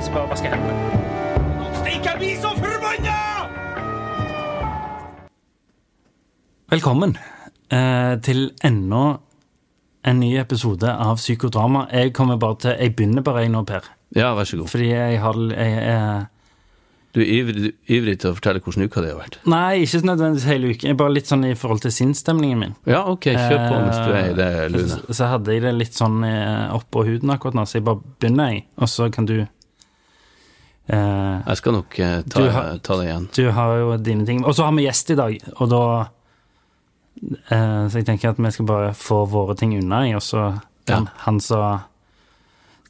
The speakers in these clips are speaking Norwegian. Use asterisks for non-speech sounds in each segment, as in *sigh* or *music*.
jeg skal bare vaske hendene. Stikk, jeg bli så forbanna! Velkommen eh, til enda en ny episode av Psykodrama. Jeg kommer bare til Jeg begynner bare jeg nå, Per. Ja, vær så god. Fordi jeg har jeg, jeg, Du er ivrig, ivrig til å fortelle hvordan uka di har vært. Nei, ikke nødvendigvis hele uken. Jeg er bare litt sånn i forhold til sinnsstemningen min. Ja, ok, kjør på mens du er i det Eh, lune. Så, så hadde jeg det litt sånn eh, oppå huden akkurat nå, så jeg bare begynner, jeg. Og så kan du eh, Jeg skal nok eh, ta, har- ta det igjen. Du har jo dine ting. Og så har vi gjest i dag, og da eh, Så jeg tenker at vi skal bare få våre ting unna, og så kan Ja. han så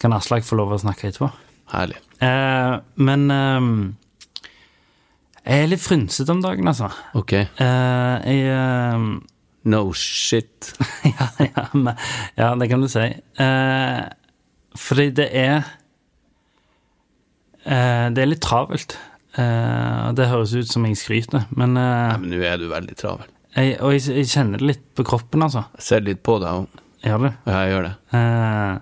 Kan Aslak få lov å snakke etterpå. Herlig. Eh, men eh, jeg er litt frynsete om dagen, altså. Ok. Eh, jeg No shit. *laughs* ja, ja, men, ja, det kan du si. Eh, fordi det er Det er litt travelt. Eh, det høres ut som jeg skryter, men, eh, Nei, men nå er du veldig travel. jeg, Og jeg, jeg kjenner det litt på kroppen, altså. Jeg ser litt på deg òg. Gjør du? Ja, jeg gjør det. Eh,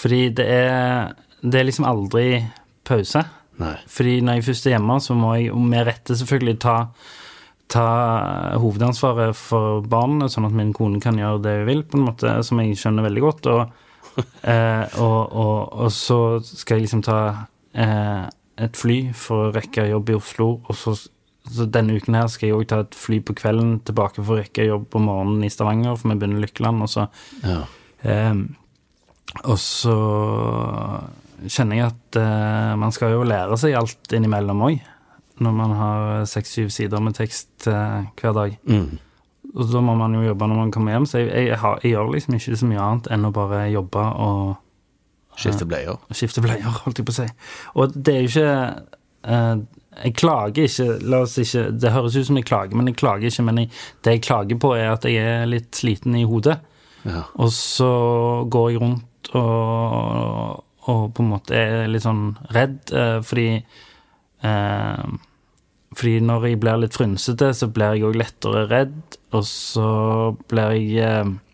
fordi det er Det er liksom aldri pause. Nei. Fordi når jeg først er hjemme, så må jeg med rette selvfølgelig ta, ta hovedansvaret for barna, sånn at min kone kan gjøre det hun vil, på en måte, som jeg skjønner veldig godt. Og, *laughs* eh, og, og, og så skal jeg liksom ta eh, et fly for å rekke jobb i Oslo, og så, så denne uken her skal jeg òg ta et fly på kvelden tilbake for å rekke jobb på morgenen i Stavanger, for vi begynner Lykkeland, og så Ja. Eh, og så kjenner jeg at eh, man skal jo lære seg alt innimellom òg, når man har seks-syv sider med tekst eh, hver dag. Mm. Og da må man jo jobbe når man kommer hjem, så jeg, jeg, har, jeg gjør liksom ikke så mye annet enn å bare jobbe og Skifte bleier. skifte bleier, holdt jeg på å si. Og det er jo ikke eh, Jeg klager ikke, la oss ikke Det høres ut som jeg klager, men jeg klager ikke. Men jeg, det jeg klager på, er at jeg er litt sliten i hodet. Ja. Og så går jeg rundt og, og på en måte er litt sånn redd, eh, fordi eh, Fordi når jeg blir litt frynsete, så blir jeg òg lettere redd, og så blir jeg eh, jeg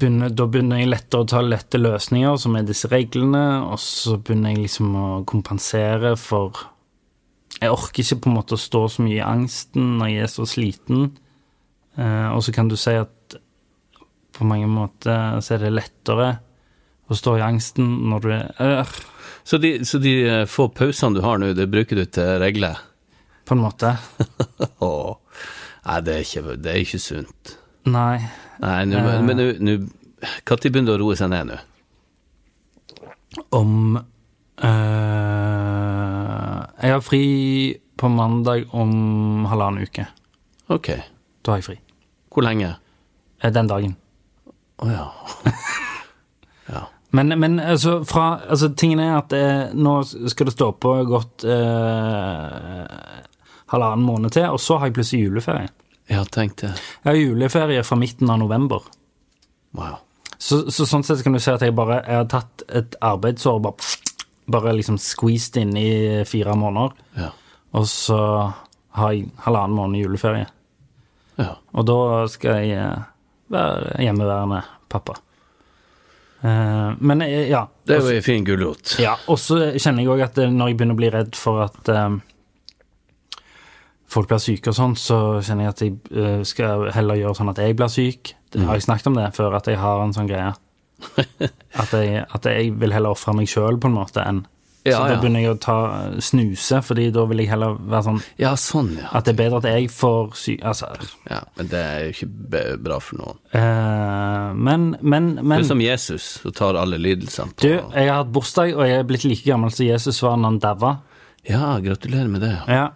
begynner, da begynner jeg lettere å ta lette løsninger, som er disse reglene, og så begynner jeg liksom å kompensere for Jeg orker ikke på en måte å stå så mye i angsten når jeg er så sliten. Eh, og så kan du si at på mange måter så er det lettere å stå i angsten når du er øh, Så de, så de eh, få pausene du har nå, det bruker du til regler? På en måte. *laughs* Nei, det er ikke, det er ikke sunt. Nei. Nei, nu, Eh. men nå Når begynner det å roe seg ned nå? Om øh, Jeg har fri på mandag om halvannen uke. Ok. Da har jeg fri. Hvor lenge? Eh, Den dagen. Å ja. *laughs* Men, men altså, fra, altså, tingen er at eh, nå skal det stå på godt eh, halvannen måned til, og så har jeg plutselig juleferie. Ja, tenk det. Jeg har juleferie fra midten av november. Wow. Så, så sånn sett kan du si at jeg bare jeg har tatt et arbeidsår og bare, bare liksom squeezed inn i fire måneder. Ja. Og så har jeg halvannen måned juleferie. ja. Og da skal jeg eh, være hjemmeværende pappa. Eh, men eh, ja. Det er jo en fin gulrot. Ja, og så kjenner jeg òg at når jeg begynner å bli redd for at eh, folk blir syke og sånn, så kjenner jeg at jeg eh, skal heller gjøre sånn at jeg blir syk. Det har jeg snakket om det før, at jeg har en sånn greie. *laughs* At jeg, at jeg vil heller ofre meg sjøl, på en måte, enn Ja, Så da ja. begynner jeg å ta snuse, fordi da vil jeg heller være sånn Ja, sånn, ja. At det er bedre at jeg får sy... Altså ja. Men det er jo ikke bra for noen. eh, Men, men, Du er som Jesus, og tar alle lidelsene på Du, jeg har hatt bursdag, og jeg er blitt like gammel som Jesus var da han daua. Ja, gratulerer med det. Ja.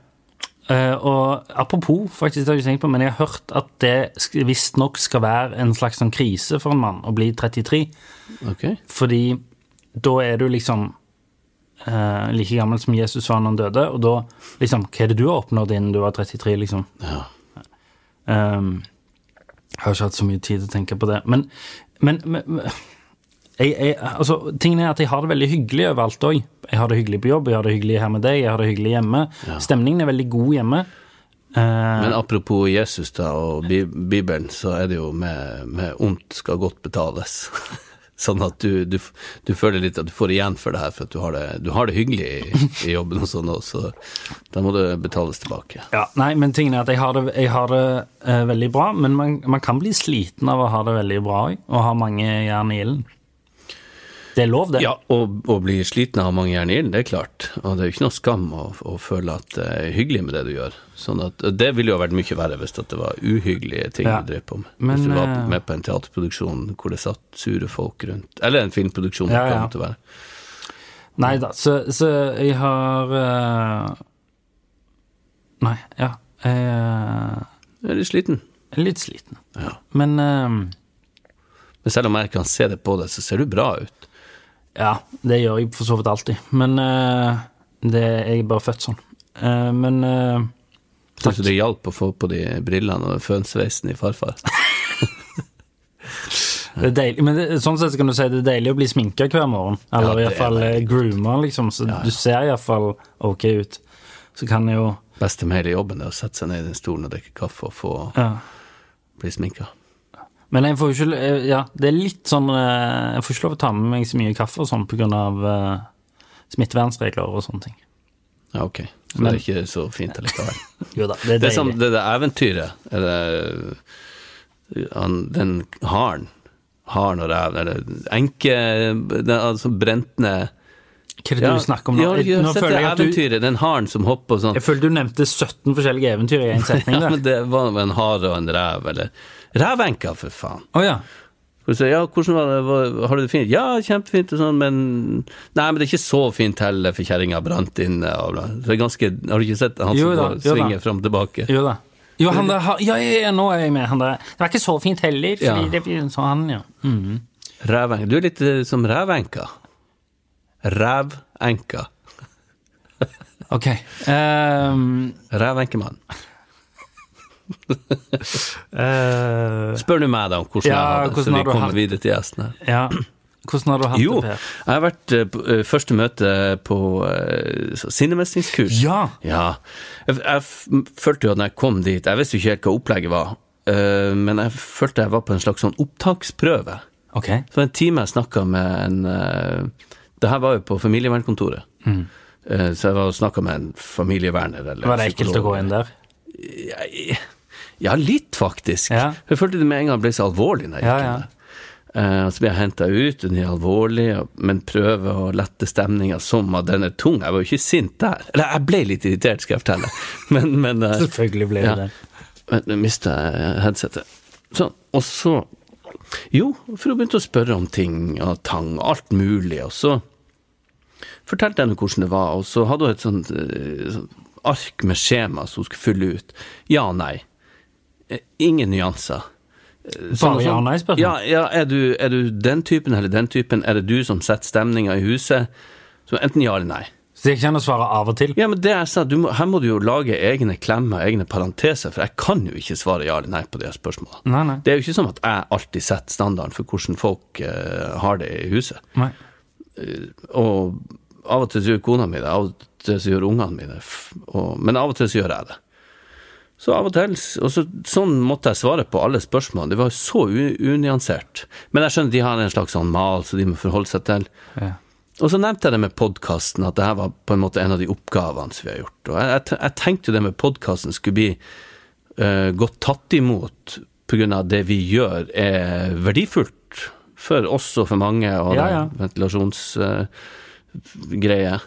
Eh, og apropos, faktisk, det har jeg tenkt på, men jeg har hørt at det visstnok skal være en slags sånn krise for en mann å bli 33. Ok. Fordi da er du liksom uh, like gammel som Jesus var når han døde, og da liksom Hva er det du har oppnådd innen du var 33, liksom? Ja. Um, jeg har ikke hatt så mye tid til å tenke på det. Men, men men- jeg, jeg, altså, tingen er at jeg har det veldig hyggelig overalt òg. Jeg har det hyggelig på jobb, jeg har det hyggelig her med deg, jeg har det hyggelig hjemme. Stemningen er veldig god hjemme. Eh, Men apropos Jesus da, og Bibelen, så er det jo med, med ondt skal godt betales. *laughs* Sånn at du, du, du føler litt at du får igjen for det her, for at du har det, du har det hyggelig i, i jobben og sånn også, så da må det betales tilbake. ja, nei, men tingen er at jeg har det, jeg har det eh, veldig bra, men man, man kan bli sliten av å ha det veldig bra òg, og ha mange jern i ilden. Det er lov, det. Ja, å bli sliten av mange jern i ilden, det er klart. Og det er jo ikke noe skam å, å føle at det er hyggelig med det du gjør. Sånn at, det ville jo vært mye verre hvis det var uhyggelige ting Ja. du drev på med. Men, hvis du var eh, med på en teaterproduksjon hvor det satt sure folk rundt. Eller en filmproduksjon. Ja, det ja. å være. Nei da, så, så jeg har uh... Nei, ja. Jeg uh... Jeg er litt sliten. litt sliten. Ja. Men uh... Men selv om jeg kan se det på deg, så ser du bra ut. Ja, det gjør jeg for så vidt alltid. Men uh, det, jeg er bare født sånn. Uh, men Takk Syns du det hjalp å få på de brillene og fønsveisen i farfar? *laughs* det er deilig. Men det, sånn sett kan du si det er deilig å bli sminka hver morgen. Eller Ja, iallfall uh, grooma, liksom. Så du ser iallfall ok ut. Så kan jo Beste med hele jobben er å sette seg ned i den stolen og drikke kaffe og få ja. bli sminka. Men jeg får jo ikke eh, Ja, det er litt sånn eh, Jeg får ikke lov å ta med meg så mye kaffe og sånn på grunn av eh, smittevernregler og sånne ting. Ja, ok. Så Men- det er ikke så fint allikevel. *laughs* Jo da, det er Det er som deilig. det eventyret, eller han, den haren, haren og rev, eller enke, den, altså brent ned Hva er det du snakker om nå? Ja, har nå føler det jeg at du eventyret, den haren som hopper og sånn. Jeg føler du nevnte 17 forskjellige eventyr i én setning *laughs* Ja, men det var en hare og en rev, eller Revenka, for faen. Oh, ja. Så, ja, hvordan var det, har du det fint? Ja, kjempefint og sånn, men Nei, men det er ikke så fint heller, for kjerringa brant inne. Og bla. Så det er ganske Har du ikke sett han som da, svinger fram og tilbake? Jo da. Jo, han der, ja, ja, ja, nå er jeg med. Han der. Det var ikke så fint heller, fordi det blir sånn han, ja. Mm. Rævenka. Du er litt eh, som rævenka. Rævenka. Ok. Um... Revenkemann. Eh, Spør du meg da om hvordan Ja, jeg har det, så vi kommer hatt- videre til gjestene. ja. Hvordan har du hatt Jo, det, Per? jeg har vært eh, på eh, første møte på uh, sinnemestringskurs. Ja. Ja. Jeg, jeg følte jo at når jeg kom dit Jeg visste jo ikke helt hva opplegget var, uh, men jeg følte jeg var på en slags sånn opptaksprøve. Ok. Så en time jeg snakka med en uh, Det her var jo på familievernkontoret. Eh, Så jeg var og snakka med en familieverner eller Mm. Var det ekkelt å gå inn der? Jeg- Ja, litt, faktisk. Ja. Jeg følte det med en gang ble så alvorlig når jeg gikk ja. der. Eh, så ble jeg henta ut, hun er alvorlig, men prøver å lette stemninga som at den er tung. Jeg var jo ikke sint der. Eller jeg ble litt irritert, skal jeg fortelle. *laughs* Men, men eh, Selvfølgelig ble ja. det. Men mista jeg headsetet. Sånn. Og så Jo, for hun begynte å spørre om ting og tang, alt mulig, og så fortalte jeg henne hvordan det var, og så hadde hun et sånt, eh, sånt ark med skjema som hun skulle fylle ut. Ja, nei. Eh, Ingen nyanser. Sånn- Bare sånn- nei-spørsmål? Ja, ja er, du, er du den typen eller den typen? Er det du som setter stemninga i huset? Så enten ja eller nei. Så jeg kan svare av og til. Ja, men det jeg sa, du må, Her må du jo lage egne klemmer, egne parenteser, for jeg kan jo ikke svare ja eller nei på de spørsmålene. Nei, nei. Det er jo ikke sånn at jeg alltid setter standarden for hvordan folk uh, har det i huset. nei. Og av og til så gjør kona mi det, av og til så gjør ungene mine det, Men av og til så gjør jeg det. Så av og til og så, Sånn måtte jeg svare på alle spørsmålene. Det var så unyansert. Men jeg skjønner de har en slags sånn mal som de må forholde seg til. Ja. Og så nevnte jeg det med podkasten, at det her var på en måte en av de oppgavene som vi har gjort. Og jeg, jeg, jeg tenkte jo det med podkasten skulle bli uh, godt tatt imot av det vi gjør er verdifullt for oss og for mange, og Ja, ja. ventilasjonsgreier.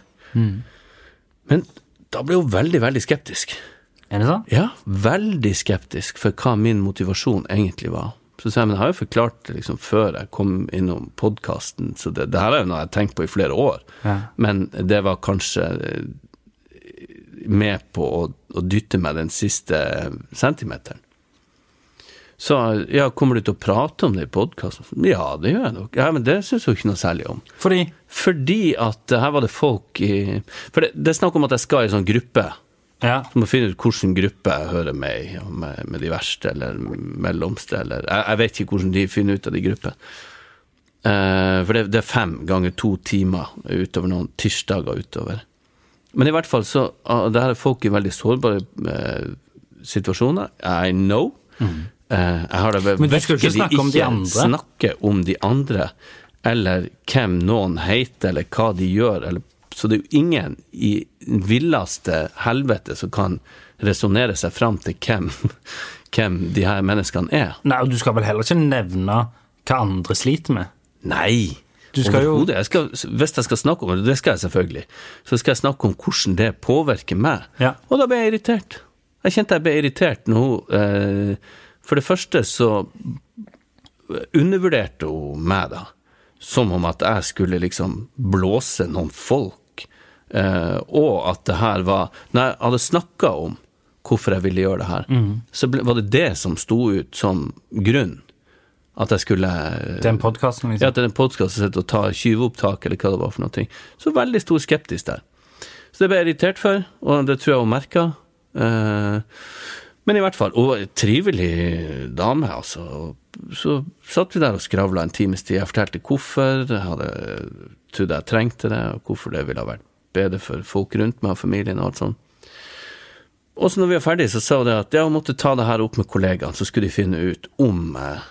Men da ble hun veldig, veldig skeptisk. Er det sånn? Ja, veldig skeptisk for hva min motivasjon egentlig var. Så sa jeg, men jeg har jo forklart det liksom før jeg kom innom podkasten, så det, det her er jo noe jeg har tenkt på i flere år. Ja. Men det var kanskje eh, med på å, å dytte meg den siste centimeteren. Så ja, kommer du til å prate om det i podkasten? Ja, det gjør jeg nok. Ja, men det syns hun ikke noe særlig om. Fordi Fordi at eh, her var det folk i For det, det er snakk om at jeg skal i sånn gruppe. Ja. Så må jeg finne ut hvilken gruppe jeg hører med i, med, med de verste eller mellomste, eller jeg, jeg vet ikke hvordan de finner ut av de gruppene. Uh, for det, det er fem ganger to timer utover noen tirsdager utover. Men i hvert fall så uh, Det her er folk i veldig sårbare uh, situasjoner. I know. Eh, jeg har det Mm. Men du skal ikke snakke om de andre? snakke om de andre, eller hvem noen heter, eller hva de gjør. Eller, så det er jo ingen i villeste helvete som kan resonnere seg fram til hvem, *laughs* hvem de her menneskene er. Nei, og du skal vel heller ikke nevne hva andre sliter med? Nei! Jo- Jeg skal, hvis jeg skal snakke om det, det skal jeg selvfølgelig, så skal jeg snakke om hvordan det påvirker meg. Ja. Og da ble jeg irritert. Jeg kjente jeg ble irritert nå. eh, For det første så undervurderte hun meg, da. Som om at jeg skulle liksom blåse noen folk. Eh, og at det her var Når jeg hadde snakka om hvorfor jeg ville gjøre det her, så ble, var det det som sto ut som grunn. At jeg skulle Den podkasten, ja, liksom? at en podkast satt og ta tyveopptak, eller hva det var for noe. Så veldig stor skeptisk der. Så det ble jeg irritert for, og det tror jeg hun merka. Eh, men i hvert fall, var en trivelig dame, altså. Så satt vi der og skravla en times tid. Jeg fortalte hvorfor, jeg hadde trodde jeg trengte det, og hvorfor det ville ha vært bedre for folk rundt meg og familien og alt sånt. Og så når vi var ferdige, så sa hun det at jeg måtte ta det her opp med kollegaene, så skulle de finne ut om eh,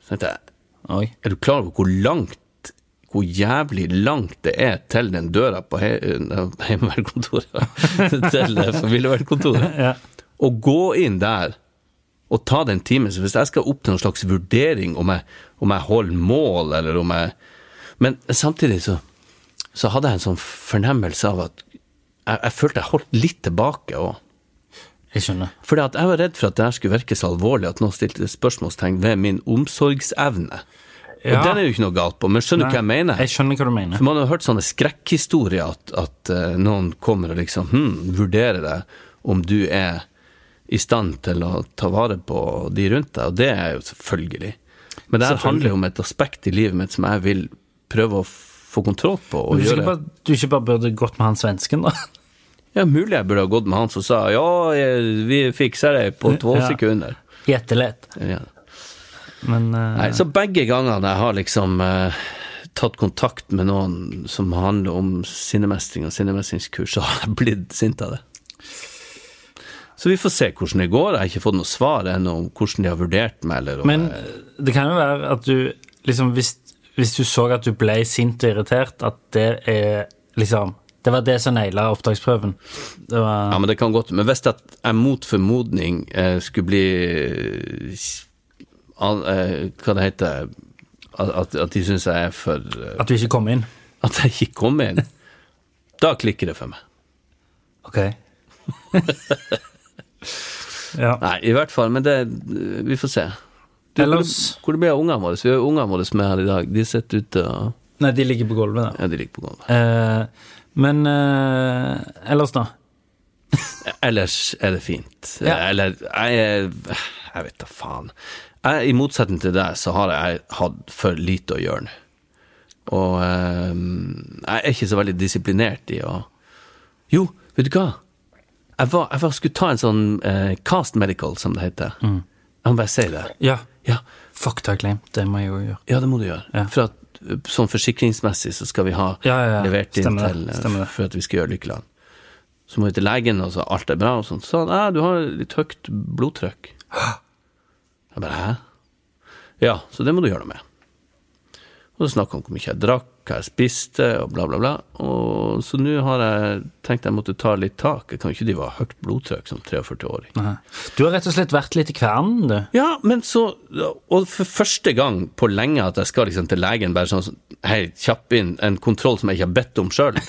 Så tenkte jeg, Oi. er du klar over hvor langt, hvor jævlig langt det er til den døra på he hjemmevernkontoret? *laughs* til eh, familievernkontoret? Ja. Å gå inn der og ta den timen, så hvis jeg skal opp til noen slags vurdering om jeg, om jeg holder mål, eller om jeg Men samtidig så, så hadde jeg en sånn fornemmelse av at jeg, jeg følte jeg holdt litt tilbake òg. Jeg skjønner. Fordi at jeg var redd for at det her skulle virke så alvorlig at noen stilte spørsmålstegn ved min omsorgsevne. Og den er jo ikke noe galt på, men skjønner du hva jeg mener? Jeg skjønner hva du mener. For man har hørt sånne skrekkhistorier at, at uh, noen kommer og liksom hm, vurderer deg om du er i stand til å ta vare på de rundt deg, og det er jo selvfølgelig. Men det her handler jo om et aspekt i livet mitt som jeg vil prøve å få kontroll på. Og Du, gjøre. bare, du ikke bare burde gått med han svensken, da? *laughs* Ja, mulig jeg burde ha gått med han som sa ja, vi fikser det på to Ja. sekunder. Gjettelett. Ja. Men uh... Nei, så begge gangene jeg har liksom uh, tatt kontakt med noen som handler om sinnemestring og sinnemestringskurs, så har jeg blitt sint av det. Så vi får se hvordan det går. Jeg har ikke fått noe svar ennå om hvordan de har vurdert meg. Eller om Men det kan jo være at du liksom hvis, hvis du så at du ble sint og irritert, at det er liksom Det var det som naila opptaksprøven. Det var ja, men det kan godt Men hvis at jeg mot formodning eh, skulle bli eh, al- eh, Hva det heter at, at de syns jeg er for eh, At du ikke kom inn. At jeg ikke kom inn, da klikker det for meg. Ok. *laughs* ja. Nei, i hvert fall, men det Vi får se. Ellers Hvor det ble av ungene våre? Vi har ungene våre med her i dag. De sitter ute og Nei, de ligger på gulvet, da. Ja, de ligger på gulvet. Eh, men eh, ellers, da? *laughs* Ellers er det fint. Ja. Eller jeg er Jeg vet da faen. jeg, I motsetning til deg, så har jeg hatt for lite å gjøre nå. Og eh, jeg er ikke så veldig disiplinert i å Jo, vet du hva? Jeg, var, jeg var, skulle ta en sånn eh, cast medical, som det heter. Mm. Jeg må bare si det. Ja. Ja, Fuck, det claim. Det må jeg jo gjøre. ja det må du gjøre. Ja. For at eh, sånn forsikringsmessig så skal vi ha Ja, ja, levert inn Stemmer til det. stemmer det. For at vi skal gjøre Lykkeland. Så må vi til legen, og så alt er bra, og sånn. Så sa han du har litt høyt blodtrykk. Jeg bare hæ? Ja, så det må du gjøre noe med. Og så snakka han om hvor mye jeg drakk, hva jeg spiste, og bla, bla, bla. Og så nå har jeg tenkt jeg måtte ta litt tak. Jeg kan jo ikke drive og ha høyt blodtrykk som 43-åring. Du har rett og slett vært litt i kvernen, du. Ja, men så Og for første gang på lenge at jeg skal liksom til legen bare sånn Hei, kjapp inn en kontroll som jeg ikke har bedt om sjøl. *laughs*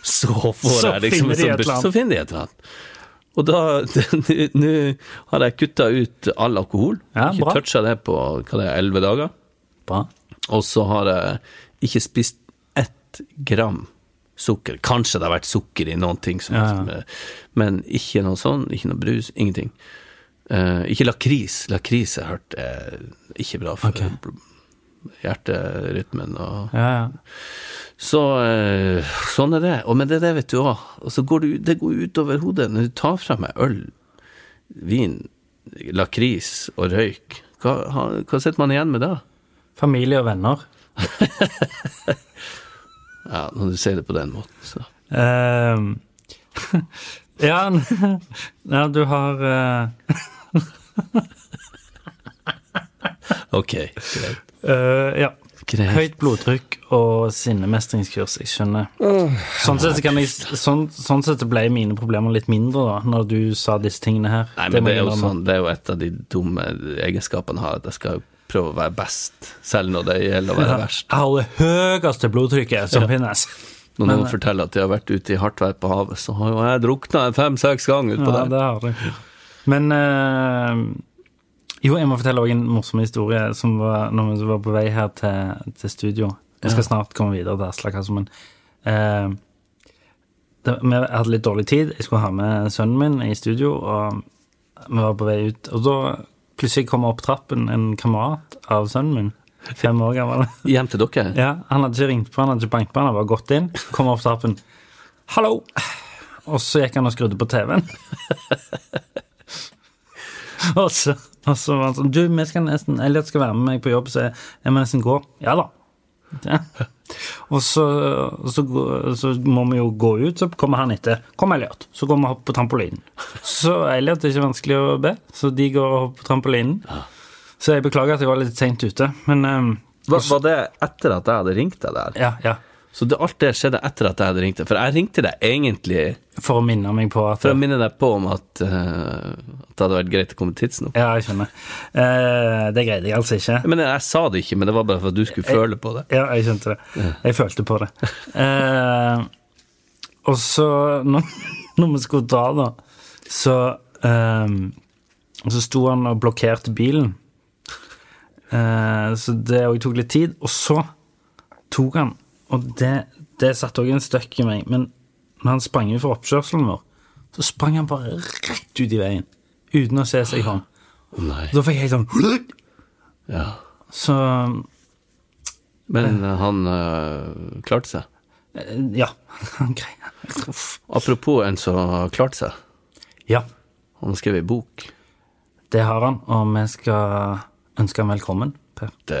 Så får Så jeg liksom finner annet. Så finner de et eller annet. Og da *laughs* Nå har jeg kutta ut all alkohol. Ja, ikke toucha det på hva det er, elleve dager. Bra. Og så har jeg ikke spist ett gram sukker. Kanskje det har vært sukker i noen ting, som, Ja, men ikke noe sånn, ikke noe brus, ingenting. Uh, ikke lakris. Lakris jeg har hørt er ikke bra for okay. hjerterytmen. Og, Ja, ja. så uh, sånn er det. Og men det er det, vet du òg. Og så går du, det går utover hodet når du tar fra meg øl, vin, lakris og røyk. Hva, hva sitter man igjen med da? Familie og venner. *laughs* Ja, når du sier det på den måten, så Uh, *laughs* ja, *laughs* ja, du har uh... Ok, greit. Uh, Ja. Greit. Høyt blodtrykk og sinnemestringskurs, jeg skjønner. Sånn sett, kan jeg, sånn, sånn sett ble mine problemer litt mindre da, når du sa disse tingene her. Nei, men det, det er, jo sånn, det er jo et av de dumme egenskapene jeg har, at jeg skal jo prøve å være best, selv når det gjelder å være verst. Jeg har det høyeste blodtrykket som finnes. Når Men- noen forteller at de har vært ute i hardt vær på havet, så har jo jeg drukna fem-seks ganger utpå Ja, der. det har du. Men øh, Jo, jeg må fortelle også en morsom historie som var når vi var på vei her til, til studio. Vi skal snart komme videre til Aslak, altså, men øh, det, Vi hadde litt dårlig tid. Jeg skulle ha med sønnen min i studio, og vi var på vei ut. Og da plutselig kommer opp trappen en kamerat av sønnen min. Fem år gammel. Hjem til dere? Ja, Han hadde ikke ringt på, han hadde ikke banket på, han hadde bare gått inn, kom opp trappen. Hallo! Og så gikk han og skrudde på TV-en. og, så, og så var han sånn Du, vi skal nesten Elliot skal være med meg på jobb, så jeg, jeg må nesten gå. Ja da. Ja. Og så, så, så må vi jo gå ut, så kommer han etter. Kom, Elliot. Så går vi og hopper på trampolinen. Så Elliot er ikke vanskelig å be, så de går og hopper på trampolinen. Så jeg beklager at jeg var litt seint ute, men um, Var, var det etter at jeg hadde ringt deg der? ja, ja. Så det, alt det skjedde etter at jeg hadde ringt deg? For jeg ringte deg egentlig For å minne meg på at for å minne deg på om at, uh, at det hadde vært greit å komme tidsnok. Ja, jeg skjønner. Uh, det greide jeg altså ikke. Men jeg sa det ikke, men det var bare for at du skulle føle på det. Ja, jeg skjønte det. Jeg følte på det. Uh, og så, når, *laughs* når vi skulle dra, da, så eh, Så sto han og blokkerte bilen. Eh, så det òg tok litt tid. Og så tok han Og det, det satte òg en støkk i meg. Men når han sprang ut for oppkjørselen vår, så sprang han bare rett ut i veien. Uten å se seg om. Nei. Da fikk jeg helt sånn Ja. Så Men eh, han øh, klarte seg. eh, Ja. *laughs* Han greier Apropos en som har klart seg. Ja, Han har skrevet bok. det har han, og vi skal ønske han velkommen. Per. Det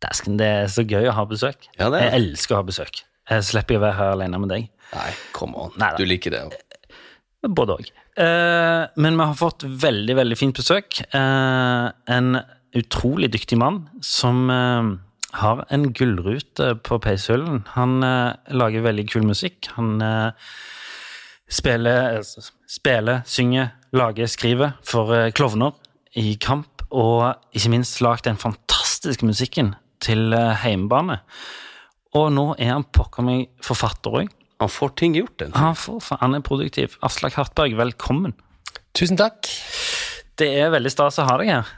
Dæsken, det er så gøy å ha besøk. Ja, det er. Jeg elsker å ha besøk. Jeg slipper å være her alene med deg. Nei, come on. Neida. Du liker det. Både òg. Eh, men vi har fått veldig, veldig fint besøk. Eh, en utrolig dyktig mann som eh, har en gullrute på peishyllen. Han eh, lager veldig kul musikk. Han eh, spiller, spiller, synger, lager, skriver for eh, klovner i kamp, og ikke minst lagd den fantastiske musikken til eh, heimebane. Og nå er han pokker meg forfatter òg. Han får ting gjort, den. Han, får, han er produktiv. Aslak Hartberg, velkommen. Tusen takk. Det er veldig stas å ha deg her.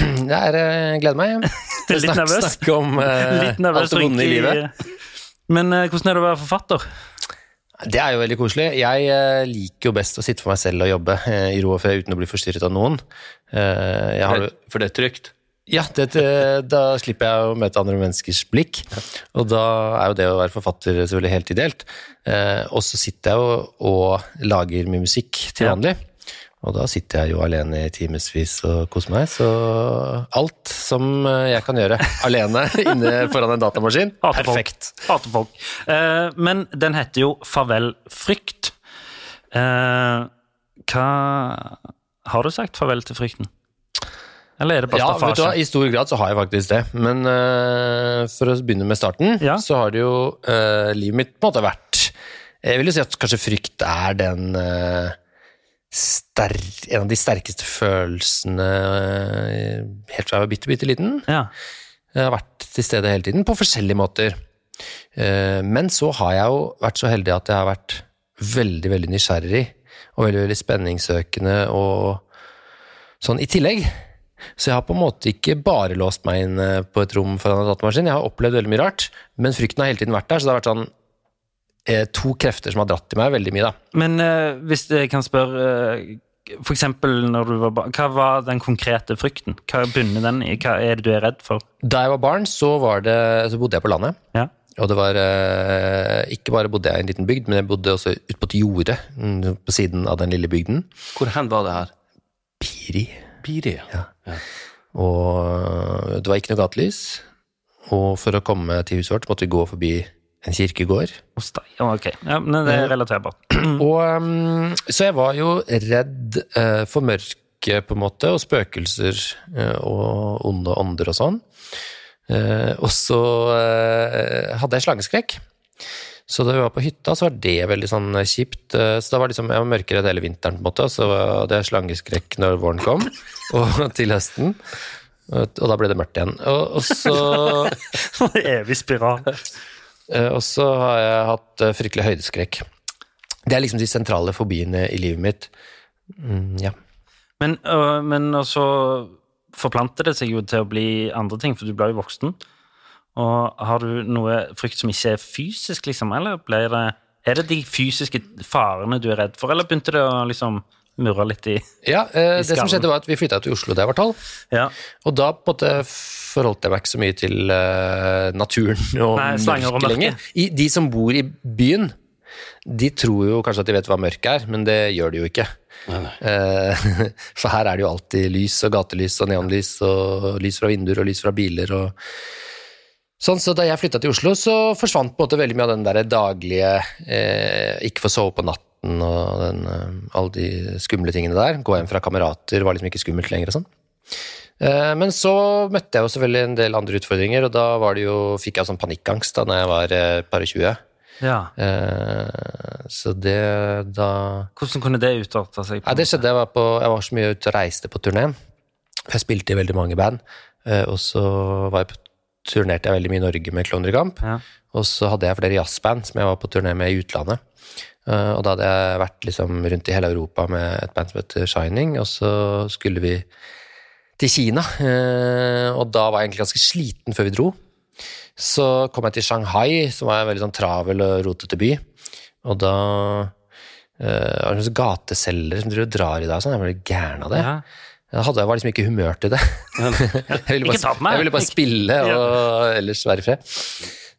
Jeg er, eh, gleder meg *laughs* til å Litt snakke, nervøs. snakke om uh, *laughs* Litt nervøs alt det vonde i livet. Men uh, hvordan er det å være forfatter? Det er jo veldig koselig. Jeg eh, liker jo best å sitte for meg selv og jobbe eh, i ro og fred uten å bli forstyrret av noen. Eh, jeg har, For det er trygt. Ja, det, da slipper jeg å møte andre menneskers blikk, og da er jo det å være forfatter selvfølgelig helt ideelt. Eh, og så sitter jeg jo og lager mye musikk til vanlig. Og da sitter jeg jo alene i timevis og koser meg, så alt som jeg kan gjøre alene *laughs* inne foran en datamaskin, perfekt. Hater folk. Eh, men den heter jo Farvel frykt. Eh, hva Har du sagt farvel til frykten? Eller er det Ja, vet du hva, i stor grad så har jeg faktisk det. Men uh, for å begynne med starten, Ja. så har det jo uh, livet mitt på en måte vært Jeg vil jo si at kanskje frykt er den uh, ster En av de sterkeste følelsene eh, helt fra jeg var bitte, bitte liten. Ja. Jeg har vært til stede hele tiden, på forskjellige måter. Eh, Men så har jeg jo vært så heldig at jeg har vært veldig, veldig nysgjerrig og veldig, veldig spenningssøkende og sånn i tillegg. Så jeg har på en måte ikke bare låst meg inn eh, på et rom foran en datamaskin. Jeg har opplevd veldig mye rart, men frykten har hele tiden vært der. Så det har vært sånn eh, to krefter som har dratt i meg veldig mye, da. Men eh, hvis jeg kan spørre eh, For eksempel når du var barn, hva var den konkrete frykten? Hva bunner den i? Hva er det du er redd for? Da jeg var barn, så, var det, så bodde jeg på landet. Ja. Og det var eh, Ikke bare bodde jeg i en liten bygd, men jeg bodde også ute på et jorde mm, på siden av den lille bygden. Hvor hen var det her? Piri. Piri, ja. Og det var ikke noe gatelys. Og for å komme til huset vårt måtte vi gå forbi en kirkegård. Ok. Ja, men det er relaterbart. *clears throat* Og, så jeg var jo redd øh, for mørket, på en måte, og spøkelser øh, og onde ånder og sånn. Eh, og så hadde jeg slangeskrekk. Så da vi var på hytta, så var det veldig sånn kjipt. Eh, Så da var liksom, jeg var mørkeredd hele vinteren, på en måte, så hadde jeg slangeskrekk når våren kom, *laughs* og til høsten. Og da ble det mørkt igjen. Og, og så *laughs* Evig spiral. Eh, Og så har jeg hatt eh, fryktelig høydeskrekk. Det er liksom de sentrale fobiene i livet mitt. Mm, ja. Men, øh, men så forplanter det seg jo til å bli andre ting, for du ble jo voksen. Og har du noe frykt som ikke er fysisk, liksom, eller ble det Er det de fysiske farene du er redd for, eller begynte det å liksom murre litt i ja eh, I det som skjedde, var at vi flytta til Oslo da jeg var tolv. Ja. Og da på en måte forholdt jeg meg ikke så mye til uh, naturen og Nei, mørket mørke. lenger. I, de som bor i byen, de tror jo kanskje at de vet hva mørke er, men det gjør de jo ikke. Eh, *laughs* for her er det jo alltid lys og gatelys og neonlys og lys fra vinduer og lys fra biler og Sånn, så Da jeg flytta til Oslo, så forsvant på en måte veldig mye av den der daglige eh, Ikke få sove på natten og den, eh, alle de skumle tingene der. Gå hjem fra kamerater var liksom ikke skummelt lenger og sånn. Eh, men så møtte jeg jo selvfølgelig en del andre utfordringer, og da var det jo, fikk jeg sånn panikkangst da når jeg var eh, et par og tjue. ja. Eh, så det da Hvordan kunne det utarte seg? på Nei, det skjedde, jeg var, på, jeg var så mye ute og reiste på turné. Jeg spilte i veldig mange band, eh, og så var jeg på, turnerte jeg veldig mye i Norge med Klovner i kamp. Ja. Og så hadde jeg flere jazzband som jeg var på turné med i utlandet. Uh, og da hadde jeg vært liksom rundt i hele Europa med et band som heter Shining, og så skulle vi til Kina. Uh, og da var jeg egentlig ganske sliten før vi dro. Så kom jeg til Shanghai, som var en veldig sånn travel og rotete by. Og da uh, var det noen gateselgere som driver og drar i dag. Så sånn. Jeg ble gæren av det. Ja. Jeg hadde, jeg var liksom ikke humør til det. *laughs* jeg, ville bare, jeg ville bare spille og ellers være i fred.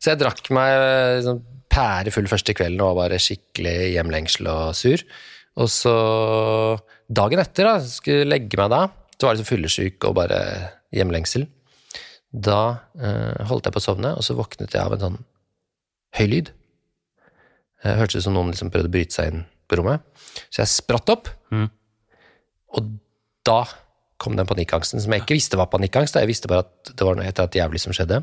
Så jeg drakk meg liksom, pærefull første kvelden og var bare skikkelig hjemlengsel og sur. Og så dagen etter, da, skulle jeg legge meg da, så var jeg liksom fyllesyk og bare hjemlengsel. Da eh, holdt jeg på å sovne, og så våknet jeg av en sånn høy lyd. Det hørtes ut som noen liksom prøvde å bryte seg inn på rommet. Så jeg spratt opp, Mm. og da kom den panikkangsten som jeg ikke visste var panikkangst. Jeg visste bare at det var noe et eller annet jævlig som skjedde.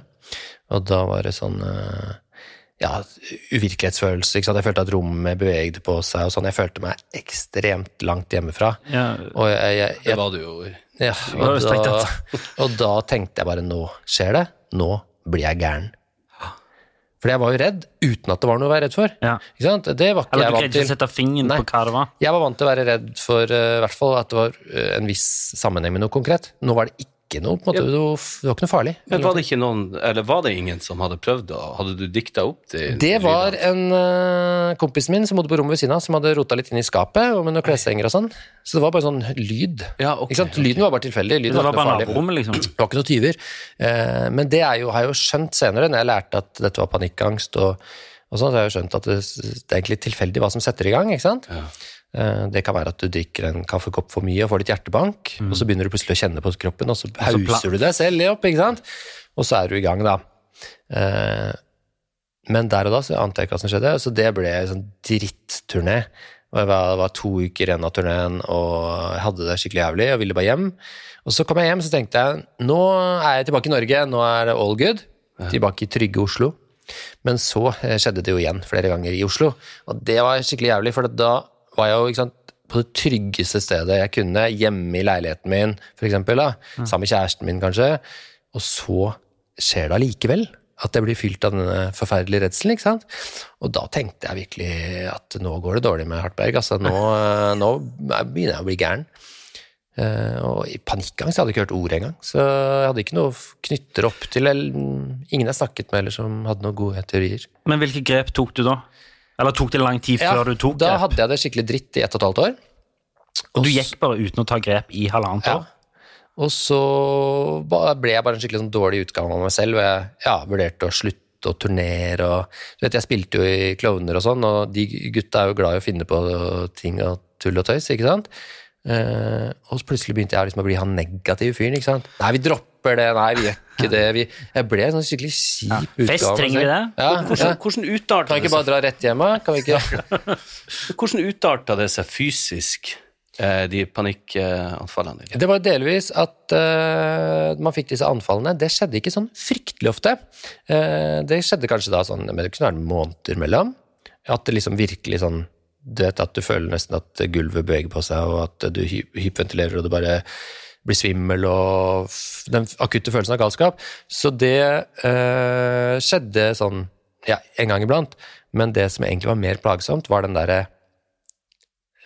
Og da var det sånn eh, ja, uvirkelighetsfølelse. ikke sant? Jeg følte at rommet bevegde på seg, og sånn. Jeg følte meg ekstremt langt hjemmefra. Ja. Og jeg, jeg, Det var du jo. ja, og, da, og da tenkte jeg bare nå skjer det. Nå blir jeg gæren. For jeg var jo redd uten at det var noe å være redd for. Ja. Ikke sant? Det var ikke Eller jeg du vant greide ikke å sette fingeren Nei. på hva det var? Jeg var vant til å være redd for uh, hvert fall at det var uh, en viss sammenheng med noe konkret. Nå var det ikke noe, på en måte, det var det var ikke noe farlig. Men var det ikke noen, eller var det ingen som hadde prøvd å Hadde du dikta opp det? Det var en uh, kompis min som bodde på rommet ved siden av, som hadde rota litt inn i skapet og med noen kleshenger og sånn. Så det var bare sånn lyd. Ja, okay, ikke sant? Lyden var bare tilfeldig. Lyden Det var ikke noe bare farlig. naborommet, liksom. *clears throat* Det var ikke noen tyver. Uh, men det er jo, har jeg jo skjønt senere, når jeg lærte at dette var panikkangst og, og sånn, så har jeg jo skjønt at det, det er egentlig tilfeldig hva som setter i gang, ikke sant? Eh, det kan være at du drikker en kaffekopp for mye og får litt hjertebank, og så begynner du plutselig å kjenne på kroppen, og så Mm. hauser du deg selv opp, ikke sant? Og så er du i gang, da. Eh, men der og da så ante jeg ikke hva som skjedde, så det ble en sånn dritturné. Og jeg var, det var to uker igjen av turneen, og jeg hadde det skikkelig jævlig og ville bare hjem. Og så kom jeg hjem, så tenkte jeg nå er jeg tilbake i Norge, nå er det all good. Tilbake i trygge Oslo. Men så eh, skjedde det jo igjen flere ganger i Oslo, og det var skikkelig jævlig, for da var jeg jo ikke sant, på det tryggeste stedet jeg kunne, hjemme i leiligheten min, for eksempel, da, sammen med kjæresten min kanskje, og så skjer det allikevel. At jeg blir fylt av denne forferdelige redselen. ikke sant? Og da tenkte jeg virkelig at nå går det dårlig med Hartberg. altså Nå, *laughs* nå begynner jeg å bli gæren. Eh, og i panikkangst jeg hadde ikke hørt ordet engang. Så jeg hadde ikke noe knytter opp til eller, Ingen jeg snakket med eller som hadde noen gode teorier. Men hvilke grep tok du da? Eller tok det lang tid før du tok da grep? hadde jeg det skikkelig dritt i ett og et halvt år. Og du gikk bare uten å ta grep i halvannet Ja. år? Og så ble jeg bare en skikkelig sånn dårlig utgave av meg selv, og jeg ja, vurderte å slutte å turnere. Og, du vet, jeg spilte jo i klovner og sånn, og de gutta er jo glad i å finne på ting og tull og tøys, ikke sant? Eh, og så plutselig begynte jeg liksom å bli han negative fyren. ikke sant? Nei, vi dropper det, nei, vi gjør ikke det. Vi, jeg ble en sånn skikkelig kjip utgave Fest, trenger vi det? Ja, Hvordan, ja. hvordan utarta Kan vi ikke bare dra rett hjem, da? Kan vi ikke? hvordan utarta det seg fysisk? eh, de panikkanfallene dine? Det var delvis at uh, man fikk disse anfallene. Det skjedde ikke sånn fryktelig ofte. Uh, det skjedde kanskje da sånn men det kunne være måneder mellom. At det liksom virkelig sånn Du vet at du føler nesten at gulvet beveger på seg, og at du hy- hyperventilerer, og du bare blir svimmel, og den akutte følelsen av galskap. Så det eh, skjedde sånn ja, en gang iblant. Men det som egentlig var mer plagsomt, var den derre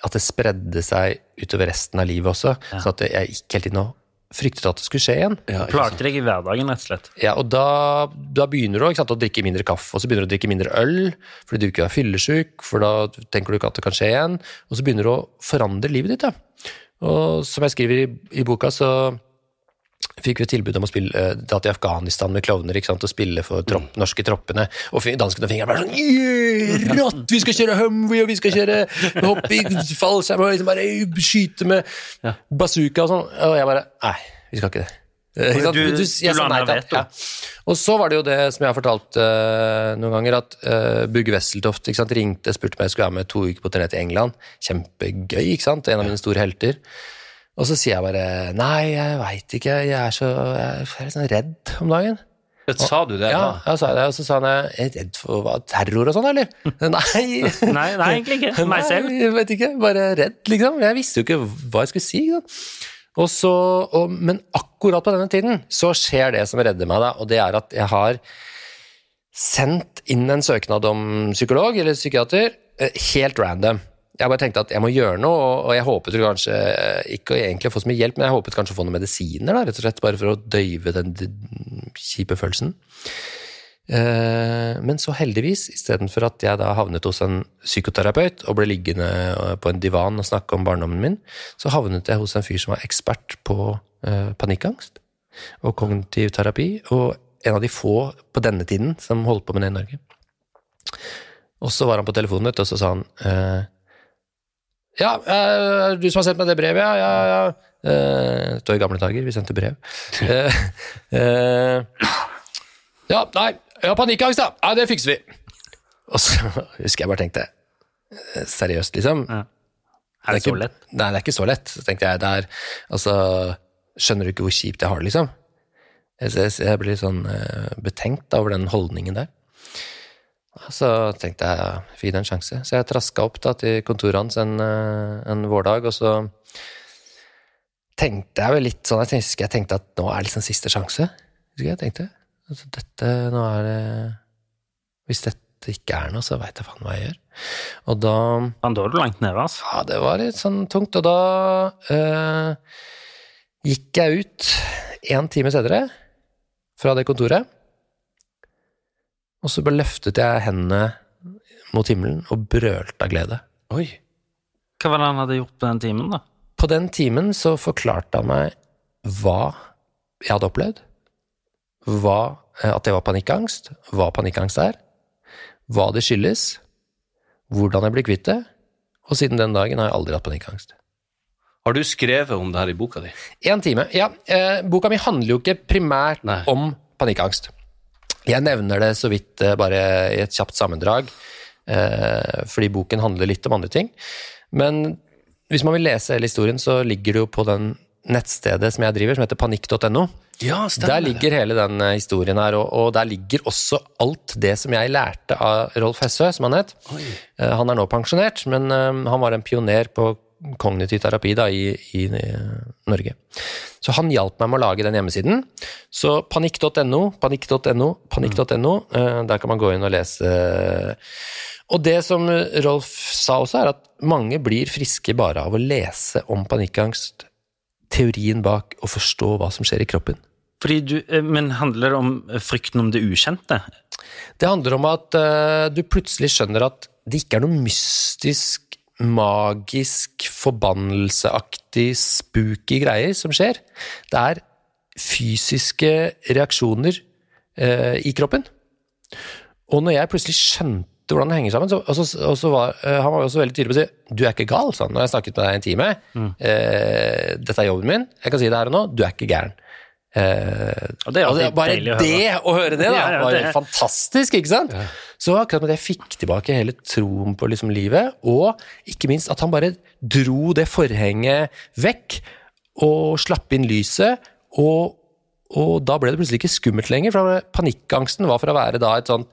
at det spredde seg utover resten av livet også. Så at jeg gikk hele tiden og fryktet at det skulle skje igjen. Ja, Plagte deg i hverdagen, rett og slett. Ja, og da, da begynner du ikke sant, å drikke mindre kaffe, og så begynner du å drikke mindre øl, fordi du ikke er fyllesyk, for da tenker du ikke at det kan skje igjen, og så begynner du å forandre livet ditt. Da. Og som jeg skriver i, i boka, så fikk vi tilbud om å spille dra til Afghanistan med klovner, ikke sant, og spille for tropp, norske troppene, og danskene og fingeren bare sånn «Yeah, rått, vi skal kjøre Humvee, og vi skal kjøre hopping, fallskjerm, og liksom bare skyte med bazooka og sånn, og jeg bare, nei, vi skal ikke det. Eh, ikke sant? Du- du jeg sa nei takk. ja. Og så var det jo det som jeg har fortalt uh, noen ganger, at uh, Bugge Wesseltoft ikke sant, ringte spurte om jeg skulle være med to uker på turné til England. Kjempegøy, ikke sant? En av mine store helter. Og så sier jeg bare nei, jeg veit ikke, jeg er så jeg er litt sånn redd om dagen. Sa du det? Ja, da? jeg sa det, og så sa han jeg er redd for hva, terror og sånn, eller? *laughs* Nei. Nei, nei, egentlig ikke. Meg selv. Nei, jeg vet ikke, bare redd, liksom. Jeg visste jo ikke hva jeg skulle si. Ikke sant? Så, og, men akkurat på denne tiden så skjer det som redder meg, da, og det er at jeg har sendt inn en søknad om psykolog eller psykiater, eh, helt random. Jeg bare tenkte at jeg må gjøre noe, og- jeg håpet kanskje eh, ikke egentlig å få så mye hjelp, men jeg håpet kanskje å få noen medisiner, da, rett og slett, bare for å døyve den kjipe følelsen. Eh, Men så heldigvis, istedenfor at jeg da havnet hos en psykoterapeut og ble liggende eh, på en divan og snakke om barndommen min, så havnet jeg hos en fyr som var ekspert på eh, panikkangst og kognitiv terapi, og en av de få på denne tiden som holdt på med det i Norge. Og så var han på telefonen, og så sa han Ja, du som har sendt meg det brevet, ja, ja, ja. Det var i gamle dager, vi sendte brev. Ja, nei, har panikkangst, da. Ja, det fikser vi. Og så husker jeg bare tenkte eh, Seriøst, liksom. Ja. Er det så ikke, lett? Nei, det er ikke så lett. Så tenkte jeg, det er Altså, skjønner du ikke hvor kjipt jeg har det, liksom? Jeg, jeg, blir litt sånn uh, betenkt over den holdningen der. Så tenkte jeg, fikk det en sjanse. Så jeg traska opp da til kontoret hans en, eh, en vårdag, og så tenkte jeg vel litt sånn Jeg tenkte, jeg tenkte at nå er liksom siste sjanse. Jeg tenkte. Altså, dette, nå er det Hvis dette ikke er noe, så veit jeg faen hva jeg gjør. Og da Men da er du langt nede, altså. Ja, det var litt sånn tungt, og da eh, gikk jeg ut en time senere fra det kontoret, og så bare løftet jeg hendene mot himmelen og brølte av glede. Oi. Hva var det han hadde gjort på den timen, da? På den timen så forklarte han meg hva jeg hadde opplevd, hva, eh, at det var panikkangst, hva panikkangst er, hva det skyldes, hvordan jeg blir kvitt det, og siden den dagen har jeg aldri hatt panikkangst. Har du skrevet om det her i boka di? En time. Ja, eh, boka mi handler jo ikke primært Nei. om panikkangst. Jeg nevner det så vidt eh, bare i et kjapt sammendrag, eh, fordi boken handler litt om andre ting. Men hvis man vil lese hele historien, så ligger det jo på den nettstedet som jeg driver, som heter panikk.no. Ja, Der ligger hele den eh, historien her, og, og der ligger også alt det som jeg lærte av Rolf Hessø, som han het. Eh, Han er nå pensjonert, men eh, han var en pioner på kognitiv terapi da, i, i Norge. Så han hjalp meg med å lage den hjemmesiden. Så panikk.no, panikk.no, panikk.no, der kan man gå inn og lese. Og det som Rolf sa også, er at mange blir friske bare av å lese om panikkangst, teorien bak, å forstå hva som skjer i kroppen. Fordi du, eh, men handler det om eh, frykten om det ukjente? Det handler om at uh, du plutselig skjønner at det ikke er noe mystisk, magisk, forbannelseaktig, spooky greier som skjer. Det er fysiske reaksjoner uh, i kroppen. Og når jeg plutselig skjønte hvordan det henger sammen, så, og så, og så var eh, han var jo også veldig tydelig på å si du er ikke gal, sa han når jeg snakket med deg i en time. Eh, dette er jobben min, jeg kan si det her og nå, du er ikke gæren. Eh, Og det er altså, bare deilig å høre. det å høre det, da, Ja, ja, var det- jo fantastisk, ikke sant? Så akkurat med det jeg fikk tilbake hele troen på liksom livet, og ikke minst at han bare dro det forhenget vekk, og slapp inn lyset, og, og da ble det plutselig ikke skummelt lenger, for panikkangsten var for å være da et sånn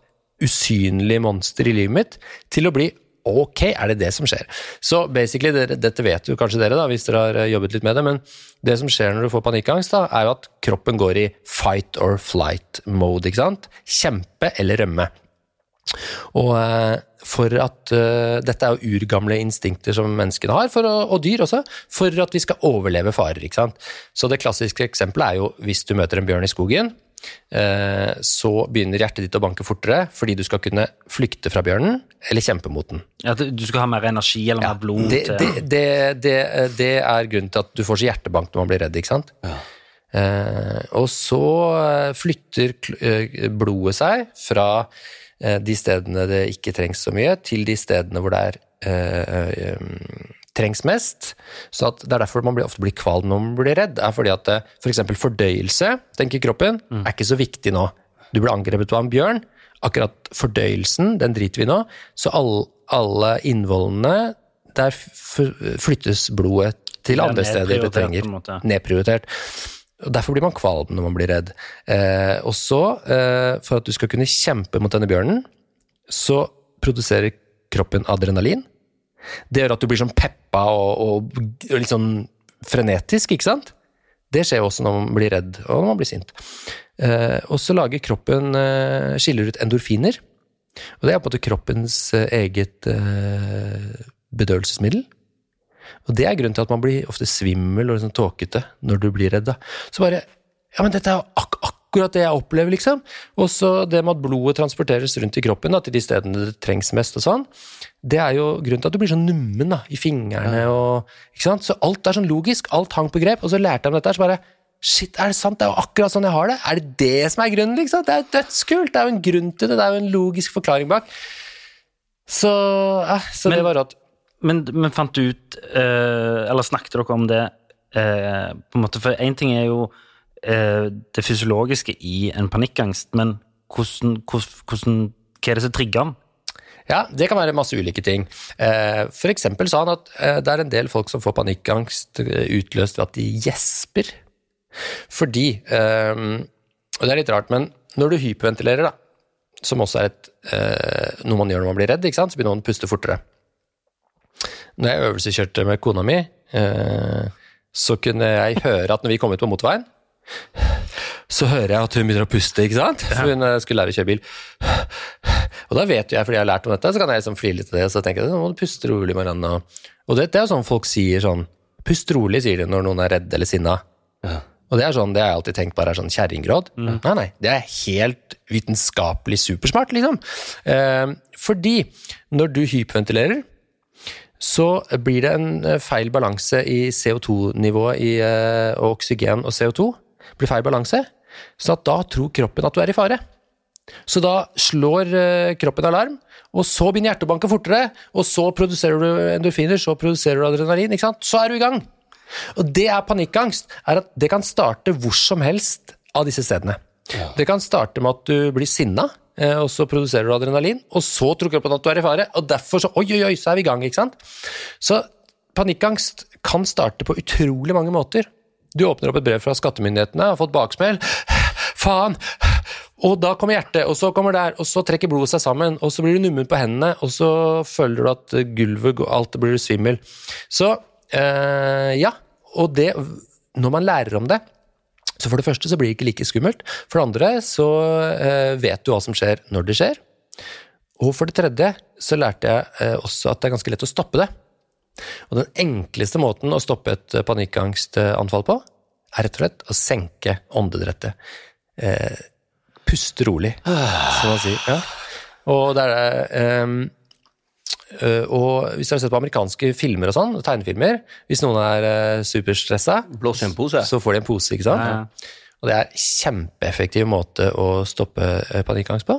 usynlig monster i livet mitt, til å bli ok, er det det som skjer? Så basically, dette vet jo kanskje dere da, hvis dere har eh, jobbet litt med det, men det som skjer når du får panikkangst da, er jo at kroppen går i fight or flight mode, ikke sant? Kjempe eller rømme. Og eh, for at eh, Dette er jo urgamle instinkter som menneskene har, å, og dyr også, for at vi skal overleve farer. ikke sant? Så det klassiske eksempelet er jo hvis du møter en bjørn i skogen, så begynner hjertet ditt å banke fortere fordi du skal kunne flykte fra bjørnen eller kjempe mot den. Ja, du du skal ha mer energi eller mer blod Det, til det, det, det, det er grunnen til at du får så hjertebank når man blir redd, ikke sant? Ja. og så eh, flytter eh, blodet seg fra eh, de stedene det ikke trengs så mye, til de stedene hvor det er eh, eh, trengs mest. Så det er derfor man blir, ofte blir kvalm når man blir redd, er fordi at F.eks. for eksempel fordøyelse, tenker kroppen, er ikke så viktig nå. Du blir angrepet av en bjørn, akkurat fordøyelsen, den driter vi i nå, så all, alle innvollene, der flyttes blodet til andre steder det trenger. Nedprioritert. Og Derfor blir man kvalm når man blir redd. Eh, og så, eh, for at du skal kunne kjempe mot denne bjørnen, så produserer kroppen adrenalin. Det gjør at du blir sånn peppa og, og, og litt sånn frenetisk, ikke sant? Det skjer også når man blir redd og når man blir sint. Eh, og så lager kroppen eh, skiller ut endorfiner. Og det er på en måte kroppens eh, eget eh, bedøvelsesmiddel. Og det er grunnen til at man blir ofte svimmel og liksom tåkete når du blir redd. Da. Så bare Ja, men dette er jo ak akkurat det jeg opplever, liksom. Og så det med at blodet transporteres rundt i kroppen da, til de stedene det trengs mest og sånn, det er jo grunnen til at du blir så nummen da, i fingrene og Ikke sant? Så alt er sånn logisk, alt hang på grep, og så lærte jeg om dette så bare Shit, er det sant? Det er jo akkurat sånn jeg har det. Er det det som er grunnen, liksom? Det er jo dødskult. Det er jo en grunn til det. Det er jo en logisk forklaring bak. Så, eh, så det var rått. Men, men fant du ut eh, Eller snakket dere om det eh, på en måte, For én ting er jo det fysiologiske i en panikkangst, men hvordan, hvordan, hva er det som trigger den? Ja, det kan være masse ulike ting. Eh, For eksempel sa han at eh, det er en del folk som får panikkangst eh, utløst ved at de gjesper. Fordi eh, Og det er litt rart, men når du hyperventilerer, da, som også er et, eh, noe man gjør når man blir redd, så begynner man å puste fortere. Når jeg øvelseskjørte med kona mi, eh, så kunne jeg høre at når vi kom ut på motorveien, så hører jeg at hun begynner å puste, ikke sant? For hun eh, skulle lære å kjøre bil. Og da vet jeg, fordi jeg har lært om dette, så kan jeg liksom flire litt av det, så tenker jeg, nå må du puste rolig, Marianne. Og det, det er sånn folk sier sånn, pust rolig, sier de når noen er redd eller sinna. Og det er sånn, det har jeg alltid tenkt bare er sånn kjerringråd. Nei, nei, det er helt vitenskapelig supersmart, liksom. Eh, fordi når du hyperventilerer, så blir det en eh, feil balanse i CO2-nivået i eh, og oksygen og CO2. Blir feil balanse, så at da tror kroppen at du er i fare. Så da slår eh, kroppen alarm, og så begynner hjertet å banke fortere, og så produserer du endorfiner, så produserer du adrenalin, ikke sant? Så er du i gang. Og det er panikkangst, er at det kan starte hvor som helst av disse stedene. Det kan starte med at du blir sinna, eh, og så produserer du adrenalin, og så tror kroppen at du er i fare, og derfor så oi, oi, oi, så er vi i gang, ikke sant? Så panikkangst kan starte på utrolig mange måter. Du åpner opp et brev fra skattemyndighetene, har fått baksmell, faen, og da kommer hjertet, og så kommer der, og så trekker blodet seg sammen, og så blir du nummen på hendene, og så føler du at gulvet alt blir svimmel. Så eh, ja, og det, når man lærer om det, så for det første så blir det ikke like skummelt. For det andre så eh, vet du hva som skjer når det skjer. Og for det tredje så lærte jeg eh, også at det er ganske lett å stoppe det. Og den enkleste måten å stoppe et eh, panikkangstanfall på, er rett og slett å senke åndedrettet. Eh, puste rolig, som man sier. Ja. Og det er ehm, Uh, og hvis dere har sett på amerikanske filmer og sånn, tegnefilmer Hvis noen er uh, superstressa, en pose. så får de en pose, ikke sant? Ja. Og det er kjempeeffektiv måte å stoppe uh, panikkangst på.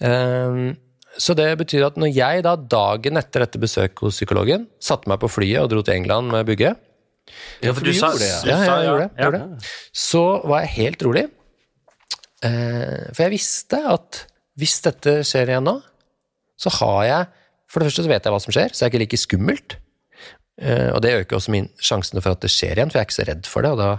Ehm, så det betyr at når jeg da dagen etter dette besøket hos psykologen satte meg på flyet og dro til England med Bugge, Ja, for du sa- det, ja. Ja, jeg gjorde det. Ja. Gjorde det. Så var jeg helt rolig. Eh, for jeg visste at hvis dette skjer igjen nå, så har jeg For det første så vet jeg hva som skjer, så det er ikke like skummelt. Eh, og det øker også min sjansene for at det skjer igjen, for jeg er ikke så redd for det. Og da,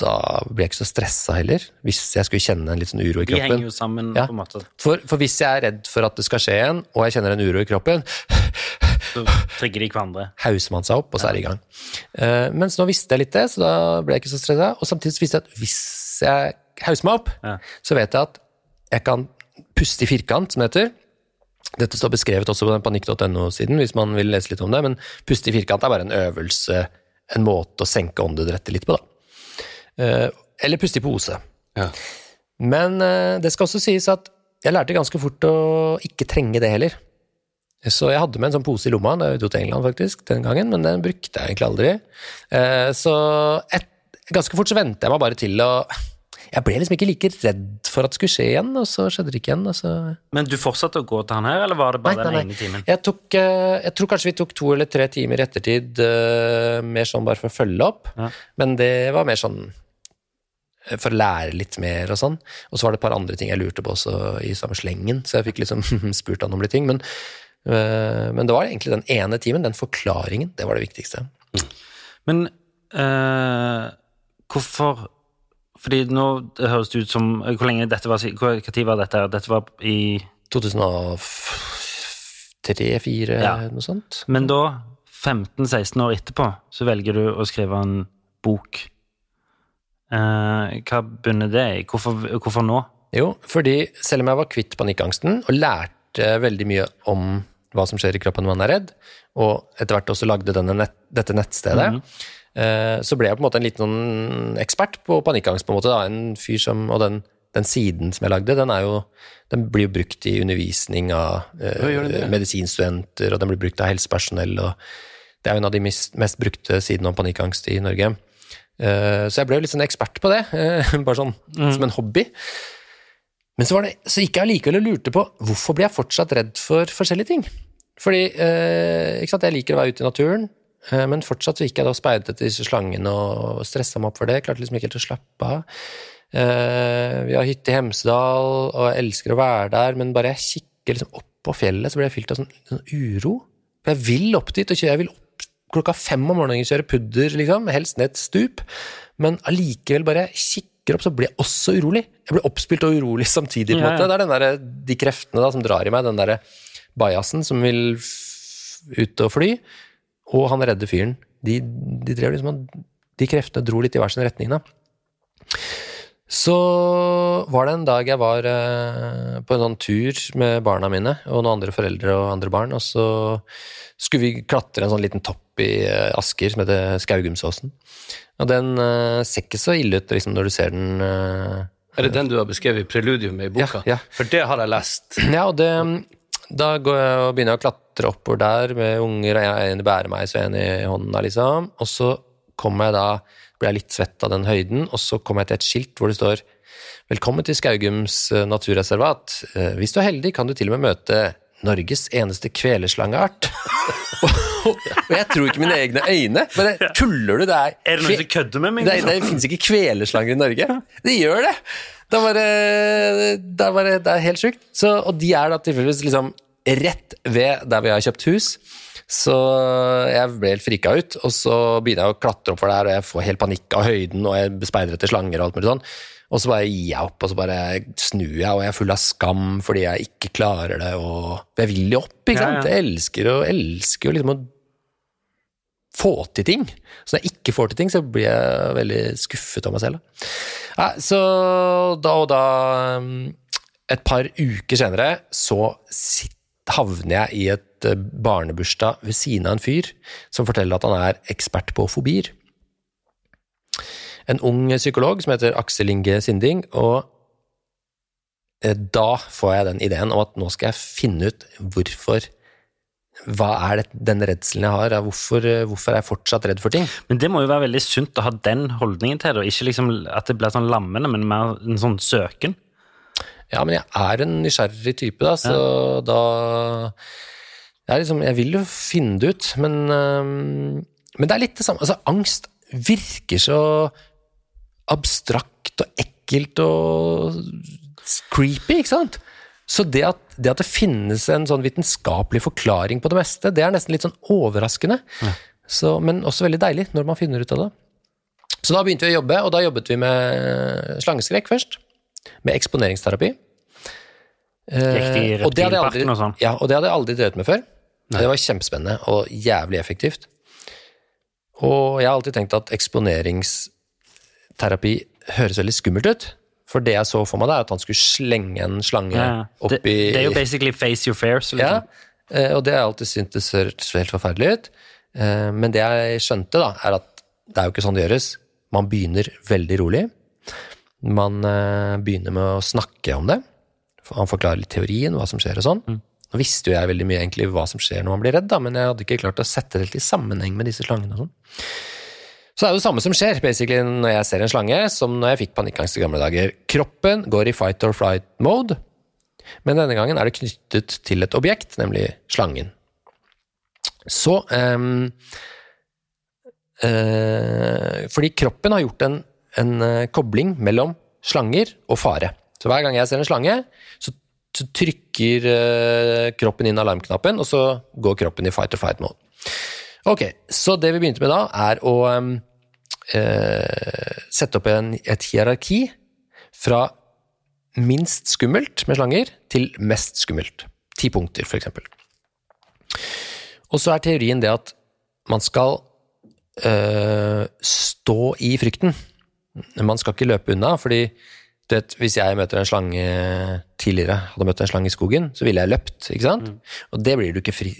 da blir jeg ikke så stressa heller, hvis jeg skulle kjenne en litt sånn uro i De kroppen. henger jo sammen Ja. på en måte. For, for hvis jeg er redd for at det skal skje igjen, og jeg kjenner en uro i kroppen, *laughs* Så trigger de hverandre. hauser man seg opp, og så er det i gang. Uh, mens nå visste jeg litt det, så da ble jeg ikke så stressa. Og samtidig visste jeg at hvis jeg hauser meg opp, Ja. så vet jeg at jeg kan puste i firkant, som det heter. Dette står beskrevet også på den panikk.no-siden, hvis man vil lese litt om det, men puste i firkant er bare en øvelse, en måte å senke åndedrettet litt på, da. Eh, eller puste i pose. Ja. Men eh, det skal også sies at jeg lærte ganske fort å ikke trenge det heller. Så jeg hadde med en sånn pose i lomma da jeg dro til England, faktisk, den gangen, men den brukte jeg egentlig aldri. Eh, Så et, ganske fort så vente jeg meg bare til å Jeg ble liksom ikke like redd for at det skulle skje igjen, og så skjedde det ikke igjen. Og så Men du fortsatte å gå til han her, eller var det bare Nei, den nei, ene timen? jeg, tok, jeg tror kanskje vi tok to eller tre timer i ettertid, mer sånn bare for å følge opp. Ja. Men det var mer sånn for å lære litt mer og sånn. Og så var det et par andre ting jeg lurte på også i samme slengen, så jeg fikk liksom *laughs* spurt han om litt ting. Men, øh, men det var egentlig den ene timen, den forklaringen, det var det viktigste. Men øh, hvorfor Fordi nå det høres det ut som Hvor lenge dette var tid var dette? Dette var i 2003-2004, Ja. noe sånt. Men da, 15-16 år etterpå, så velger du å skrive en bok. Eh, hva bunner det i? Hvorfor, hvorfor nå? Jo, fordi selv om jeg var kvitt panikkangsten og lærte veldig mye om hva som skjer i kroppen når man er redd, og etter hvert også lagde denne nett, dette nettstedet, eh, så ble jeg på en måte en liten sånn ekspert på panikkangst. på En måte da, en fyr som, Og den, den siden som jeg lagde, den, er jo, den blir jo brukt i undervisning av eh, medisinstudenter, og den blir brukt av helsepersonell. og Det er jo en av de mest, mest brukte sidene om panikkangst i Norge. Eh, så jeg ble litt sånn ekspert på det, *laughs* eh, bare sånn som en hobby. Men så, var det, så gikk jeg allikevel og lurte på hvorfor blir jeg fortsatt redd for forskjellige ting. Fordi eh, ikke sant, jeg liker å være ute i naturen, eh, men fortsatt så gikk jeg da og speidet etter disse slangene og stressa meg opp for det. Klarte liksom ikke helt å slappe av. Eh, vi har hytte i Hemsedal, og jeg elsker å være der, men bare jeg kikker liksom opp på fjellet, så blir jeg fylt av sånn, sånn uro. For jeg vil opp dit og jeg vil opp klokka fem om morgenen kjøre pudder, liksom, helst ned et stup, men allikevel bare kikker opp, så blir jeg også urolig. Jeg blir oppspilt og urolig samtidig, på en Ja, måte. Det er den der, de kreftene da, som drar i meg, den derre bajasen som vil ut og fly, og han redde fyren. De, de drev liksom og- De kreftene dro litt i hver sin retning, da. Så var det en dag jeg var eh, på en sånn tur med barna mine og noen andre foreldre og andre barn, og så skulle vi klatre en sånn liten topp i eh, Asker som heter Skaugumsåsen. Og den eh, ser ikke så ille ut liksom, når du ser den eh, Er det den du har beskrevet i preludium i boka? Ja, ja. For det har jeg lest. *clears throat* Ja, og det, da går jeg og begynner jeg å klatre oppover der med unger, og jeg- en bærer meg, så en i hånda, liksom. Og så kommer jeg da, blir jeg litt svett av den høyden, og så kommer jeg til et skilt hvor det står Velkommen til Skaugums eh, naturreservat. Eh, Hvis du er heldig, kan du til og med møte Norges eneste kveleslangeart. *laughs* og jeg tror ikke mine egne øyne. Men det, tuller du? Det er Er det noen som kødder med meg? det, det finnes ikke kveleslanger i Norge. Det gjør det! Det er bare, det er, bare, det er helt sjukt. Og de er da tilfeldigvis liksom rett ved der vi har kjøpt hus. Så jeg ble helt frika ut, og så begynner jeg å klatre opp for der, og jeg får helt panikk av høyden, og jeg speider etter slanger og alt mulig sånn. Og så bare gir jeg opp, og så bare snur jeg, og jeg er full av skam fordi jeg ikke klarer det, og jeg vil jo opp, ikke sant? ja. Jeg elsker og elsker jo liksom å få til ting. Så når jeg ikke får til ting, så blir jeg veldig skuffet av meg selv. Ja, så da og da um, Et par uker senere så sitt, havner jeg i et eh, barnebursdag ved siden av en fyr som forteller at han er ekspert på fobier. En ung psykolog som heter Aksel Inge Sinding, og eh, da får jeg den ideen om at nå skal jeg finne ut hvorfor hva er det, den redselen jeg har? Hvorfor, eh, hvorfor er jeg fortsatt redd for ting? Men det må jo være veldig sunt å ha den holdningen til det, og ikke liksom at det blir sånn lammende, men mer en sånn søken. Ja, men jeg er en nysgjerrig type, da, så da jeg, liksom, jeg vil jo finne det ut, men øhm, Men det er litt det samme. Altså, angst virker så abstrakt og ekkelt og creepy, ikke sant? Så det at, det at det finnes en sånn vitenskapelig forklaring på det meste, det er nesten litt sånn overraskende. Så, men også veldig deilig når man finner ut av det. Så da begynte vi å jobbe, og da jobbet vi med slangeskrekk først. Med eksponeringsterapi. I Eh, og det reptilparken og sånn? Ja, og det hadde jeg aldri drevet med før. Det var kjempespennende og jævlig effektivt. Og jeg har alltid tenkt at eksponeringsterapi høres veldig skummelt ut. For det jeg så for meg, det er at han skulle slenge en slange Ja. oppi Det, det er jo basically face your fears. Liksom. Ja, og det har jeg alltid syntes hørtes helt forferdelig ut. Eh, Men det jeg skjønte, da, er at det er jo ikke sånn det gjøres. Man begynner veldig rolig. Man eh, begynner med å snakke om det. Han forklarer litt teorien, hva som skjer og sånn. Nå visste jo jeg veldig mye egentlig hva som skjer når man blir redd, da, men jeg hadde ikke klart å sette det i sammenheng med disse slangene og sånn. Så det er jo det samme som skjer basically når jeg ser en slange, som når jeg fikk panikkangst i gamle dager. Kroppen går i fight or flight mode, men denne gangen er det knyttet til et objekt, nemlig slangen. Så um, uh, Fordi kroppen har gjort en, en eh, kobling mellom slanger og fare. Så hver gang jeg ser en slange, så, trykker eh, kroppen inn alarmknappen, og så går kroppen i fight or fight mode. Ok, så det vi begynte med da, er å eh, sette opp en, et hierarki fra minst skummelt med slanger til mest skummelt. Ti punkter, eksempel. Og så er teorien det at man skal øh, stå i frykten. Man skal ikke løpe unna, fordi du vet, hvis jeg møter en slange tidligere, hadde møtt en slange i skogen, så ville jeg løpt, ikke sant? Og det blir du ikke fri,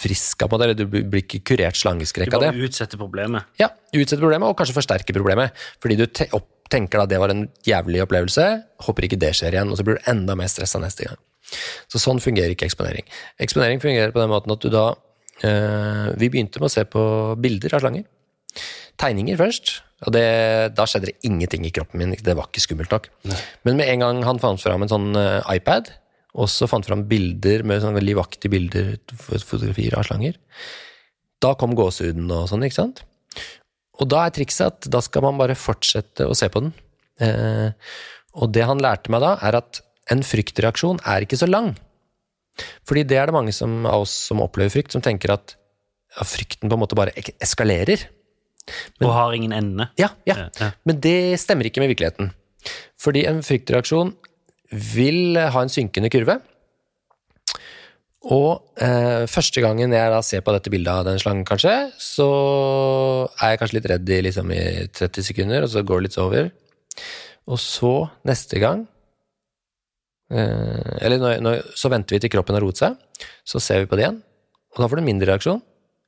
frisk av, eller du blir ikke kurert slangeskrekk av det. Du bare utsetter problemet. Ja, utsetter problemet, og kanskje forsterker problemet. Fordi du te opp tenker da det var en jævlig opplevelse, håper ikke det skjer igjen, og så blir du enda mer stressa neste gang. Så sånn fungerer ikke eksponering. Eksponering fungerer på den måten at du da øh, Vi begynte med å se på bilder av slanger. Tegninger først. Og det, da skjedde det ingenting i kroppen min. Det var ikke skummelt nok. Men med en gang han fant fram en sånn eh, iPad, og så fant fram bilder med sånn veldig vaktige bilder, fotografier av slanger, da kom gåsehuden og sånn, ikke sant? Og da er trikset at da skal man bare fortsette å se på den. Eh, og det han lærte meg da, er at en fryktreaksjon er ikke så lang. Fordi det er det mange som, av oss som opplever frykt, som tenker at ja, frykten på en måte bare ek- eskalerer. Og har ingen ende. Ja, ja. ja. Men det stemmer ikke med virkeligheten. Fordi en fryktreaksjon vil ha en synkende kurve. Og eh, første gangen jeg da ser på dette bildet av den slangen, kanskje, så er jeg kanskje litt redd i, liksom, i 30 sekunder, og så går det litt over. Og så, neste gang eh, Eller når, når, så venter vi til kroppen har roet seg, så ser vi på det igjen, og da får du en mindre reaksjon.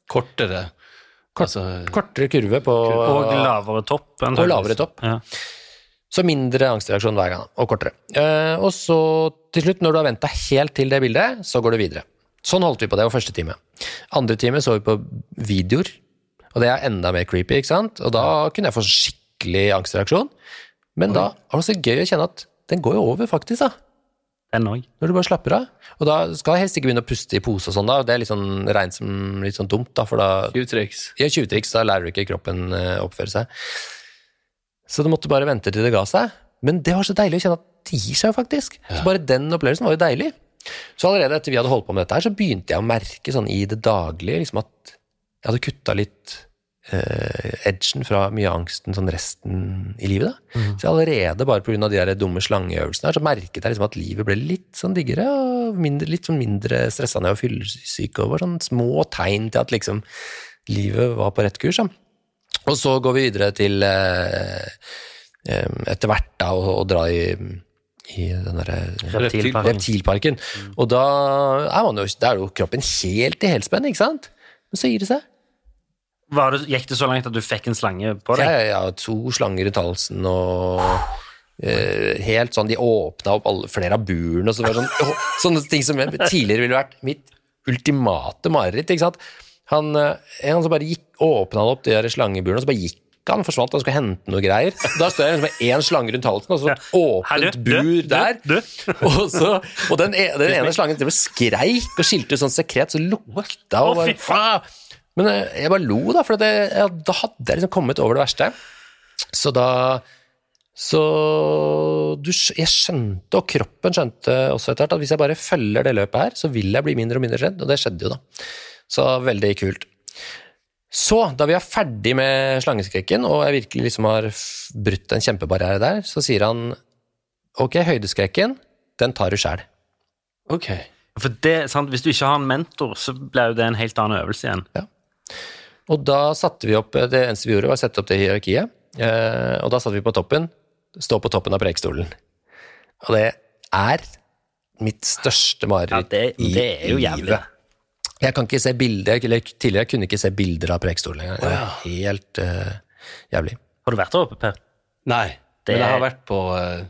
Kortere. Kort, Altså, kortere kurve på Og lavere topp. Og lavere topp. Ja. Så mindre angstreaksjon hver gang, og kortere. Eh, og så til slutt, når du har venta helt til det bildet, så går du videre. Sånn holdt vi på det var første time. Andre time så vi på videoer, og det er enda mer creepy, ikke sant? Og da kunne jeg få skikkelig angstreaksjon. Men da er det så gøy å kjenne at den går jo over, faktisk, da. Den òg. Når du bare slapper av. Og da skal jeg helst ikke begynne å puste i pose og sånn, da. Det er litt sånn regnet som litt sånn dumt, da, for da Tjuvtriks. ja, tjuvtriks, da lærer du ikke kroppen å oppføre seg. Så du måtte bare vente til det ga seg. Men det var så deilig å kjenne at det gir seg jo faktisk. Så bare den opplevelsen var jo deilig. Så allerede etter vi hadde holdt på med dette her, så begynte jeg å merke sånn i det daglige liksom at jeg hadde kutta litt eh, edgen fra mye av angsten sånn resten i livet. da. Så allerede bare pga. de der dumme slangeøvelsene her, så merket jeg liksom at livet ble litt sånn diggere og mindre, litt sånn mindre stressende og fyllesyk over. Sånn små tegn til at liksom livet var på rett kurs. da. Og så går vi videre til eh, etter hvert da å, å dra i, i den derre Reptilparken. reptilparken. Og da er, man jo, da er jo kroppen helt i helspenn, ikke sant? Men så gir det seg. Var det, gikk det så langt at du fikk en slange på deg? ja, ja, to slanger rundt halsen og eh, helt sånn, De åpna opp alle, flere av burene og så var det sånn, *laughs* oh, sånne ting som tidligere ville vært mitt ultimate mareritt. ikke sant? Han, eh, en som bare gikk, åpna opp de der slangeburene, og så bare gikk han, forsvant, han skulle hente noe greier. Da står jeg liksom med én slange rundt halsen, og så et åpent bur der. *laughs* Og, så, og den, e- den ene slangen drev og skreik og skilte ut sånn sekret, så lukta og bare, Men eh, jeg bare lo, da, for det, ja, da hadde jeg liksom kommet over det verste. Så da Så du, jeg skjønte, og kroppen skjønte også etter hvert, at hvis jeg bare følger det løpet her, så vil jeg bli mindre og mindre redd, og det skjedde jo, da. Så veldig kult. Så, da vi er ferdig med slangeskrekken, og jeg virkelig liksom har brutt en kjempebarriere der, så sier han ok, høydeskrekken, den tar du sjæl. Ok. For det, sant, Hvis du ikke har en mentor, så blir jo det en helt annen øvelse igjen. Og da satte vi opp, det eneste vi gjorde var å sette opp det hierarkiet, eh, og da satte vi på toppen, stå på toppen av prekestolen. Og det er mitt største mareritt Ja, det- i det er jo jævlig. livet. Jeg kan ikke se bilder, eller tidligere kunne jeg ikke se bilder av prekestolen engang. Det er helt uh, jævlig. Har du vært der oppe, Per? Nei, Det men jeg har vært på uh...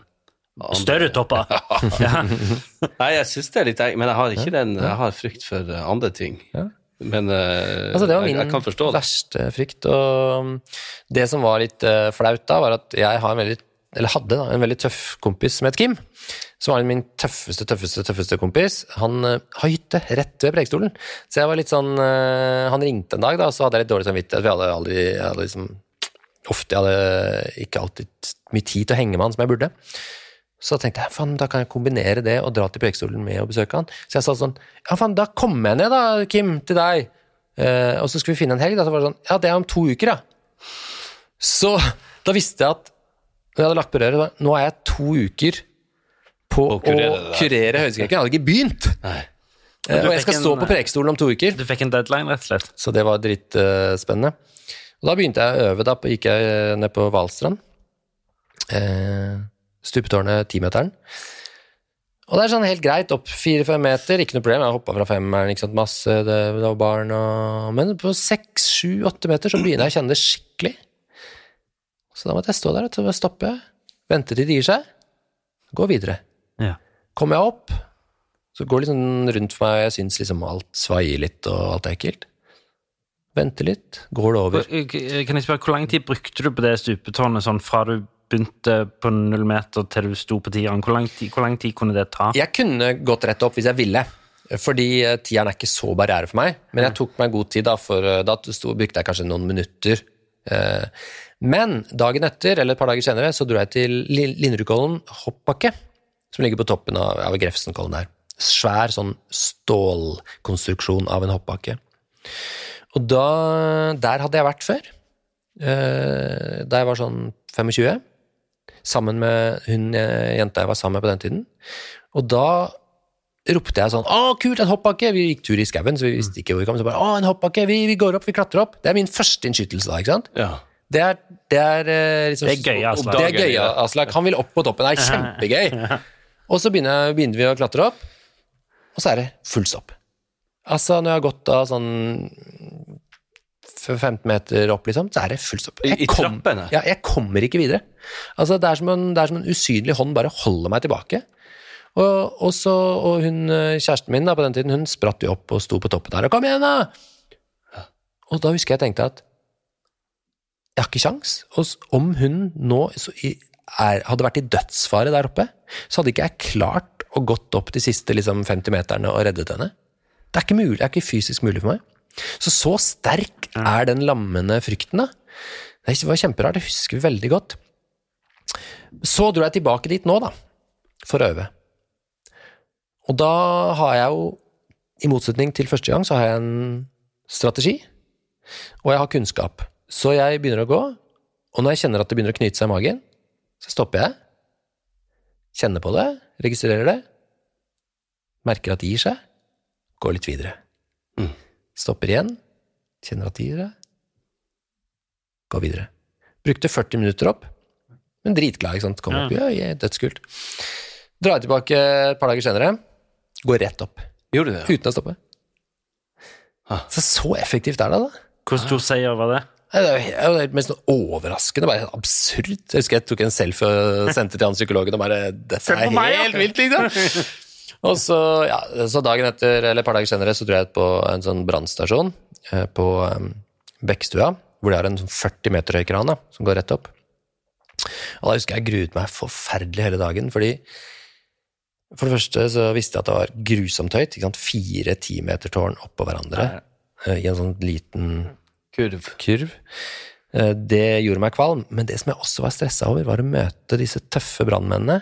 Større topper. *laughs* ja. Nei, jeg syns det er litt Men jeg har ikke den Jeg har frykt for eh, andre ting. Ja. Men uh, Altså, det var jeg, min jeg kan forstå det. verste frykt. Og um, det som var litt uh, flaut da, var at jeg har en veldig, eller hadde da, en veldig tøff kompis som het Kim. Som var min tøffeste, tøffeste, tøffeste kompis. Han uh, har hytte rett ved Preikestolen. Så jeg var litt sånn uh, Han ringte en dag, da, så hadde jeg litt dårlig samvittighet. For jeg hadde aldri jeg hadde liksom, Ofte jeg hadde ikke alltid mye tid til å henge med han som jeg burde. Så tenkte jeg faen, da kan jeg kombinere det og dra til Preikestolen med å besøke han. Så jeg sa sånn ja faen, da kommer jeg ned da, Kim, til deg. Eh, og så skulle vi finne en helg. Da, så var det sånn ja, det er om to uker, ja. Så da visste jeg at når jeg hadde lagt på røret, nå er jeg to uker på Å å kurere det kurere høydeskrekken. Jeg hadde ikke begynt! Nei. Eh, og jeg skal en, stå på Preikestolen om to uker. Du fikk en deadline, rett og slett. Så det var dritspennende. Og da begynte jeg å øve. Da gikk jeg ned på Hvalstrand. Eh, stupetårnet timeteren. Og det er sånn helt greit, opp fire-fem meter, ikke noe problem. Jeg hoppa fra femmeren, ikke sant, masse, det, det var barn og Men på seks, sju, åtte meter så begynner jeg å kjenne det skikkelig. Så da måtte jeg stå der og stoppe, vente til det gir seg, gå videre. Ja. Kommer jeg opp, så går det liksom rundt for meg, jeg syns liksom alt svaier litt og alt er ekkelt. Venter litt, går det over. Kan jeg spørre, Hvor lang tid brukte du på det stupetårnet sånn fra du begynte på null meter til du sto på tieren? Hvor, lang tid- hvor lang tid kunne det ta? Jeg kunne gått rett opp hvis jeg ville, fordi eh, tieren er ikke så barriere for meg. Men jeg tok meg god tid, da, for eh, da brukte jeg kanskje noen minutter. Eh, Men dagen etter, eller et par dager senere, så dro jeg til Li- Linderudkollen hoppbakke, som ligger på toppen av, av Grefsenkollen der. Svær sånn stålkonstruksjon av en hoppbakke. Og da, der hadde jeg vært før, da jeg var sånn 25 sammen med hun eh, jenta jeg var sammen med på den tiden. Og da ropte jeg sånn 'Å, kult, en hoppbakke!' Vi gikk tur i skauen, så vi visste ikke hvor vi kom. Så bare 'Å, en hoppbakke! Vi, vi går opp, vi klatrer opp!' Det er min første innskytelse da, ikke sant? Ja. Det er, det er eh, liksom Det er gøy, Aslak. Det er gøy, Aslak. Han vil opp på toppen. Det er kjempegøy. *laughs* Og så begynner, begynner vi å klatre opp, og så er det full stopp. Altså, når jeg har gått da sånn 15 meter opp, liksom, så er det full stopp. I- Jeg kom-? Ja, jeg kommer ikke videre. Altså, det er som en, det er som en usynlig hånd bare holder meg tilbake. Og, og, så, og hun, eh, kjæresten min da, på den tiden, hun spratt jo opp og sto på toppen der. Og kom igjen, da! Og da husker jeg tenkte at jeg har ikke kjangs. Og om hun nå er, hadde vært i dødsfare der oppe, så hadde ikke jeg klart å gått opp de siste liksom, 50 meterne og reddet henne. Det er ikke mulig, det er ikke fysisk mulig for meg. Så så sterk er den lammende frykten, da. Det var kjemperart, det husker vi veldig godt. Så dro jeg tilbake dit nå, da, for å øve. Og da har jeg jo, i motsetning til første gang, så har jeg en strategi, og jeg har kunnskap. Så jeg begynner å gå, og når jeg kjenner at det begynner å knyte seg i magen, så stopper jeg, kjenner på det, registrerer det, merker at det gir seg, går litt videre. Stopper igjen, kjenner at det gir deg, går videre. Brukte 40 minutter opp, men dritglad, ikke sant? Kom opp, ja, ja, dødskult. Drar jeg tilbake et par dager senere, går rett opp, Gjorde du det? uten å stoppe. Så så effektivt er det, da. Hvor stor seier var det? Det er jo mest overraskende, bare absurd. Jeg husker jeg tok en selfie og sendte til han psykologen og bare Dette er helt vilt, liksom! *laughs* Og så, ja, så dagen etter, eller et par dager senere, så dro jeg på en sånn brannstasjon eh, på um, Bekkstua, hvor det er en sånn 40 meter høy kran da, som går rett opp. Og da husker jeg gruet meg forferdelig hele dagen, fordi for det første så visste jeg at det var grusomt høyt. ikke sant? Fire timetertårn oppå hverandre. eh, i en sånn liten Kurv. kurv. Det gjorde meg kvalm, men det som jeg også var stressa over, var å møte disse tøffe brannmennene.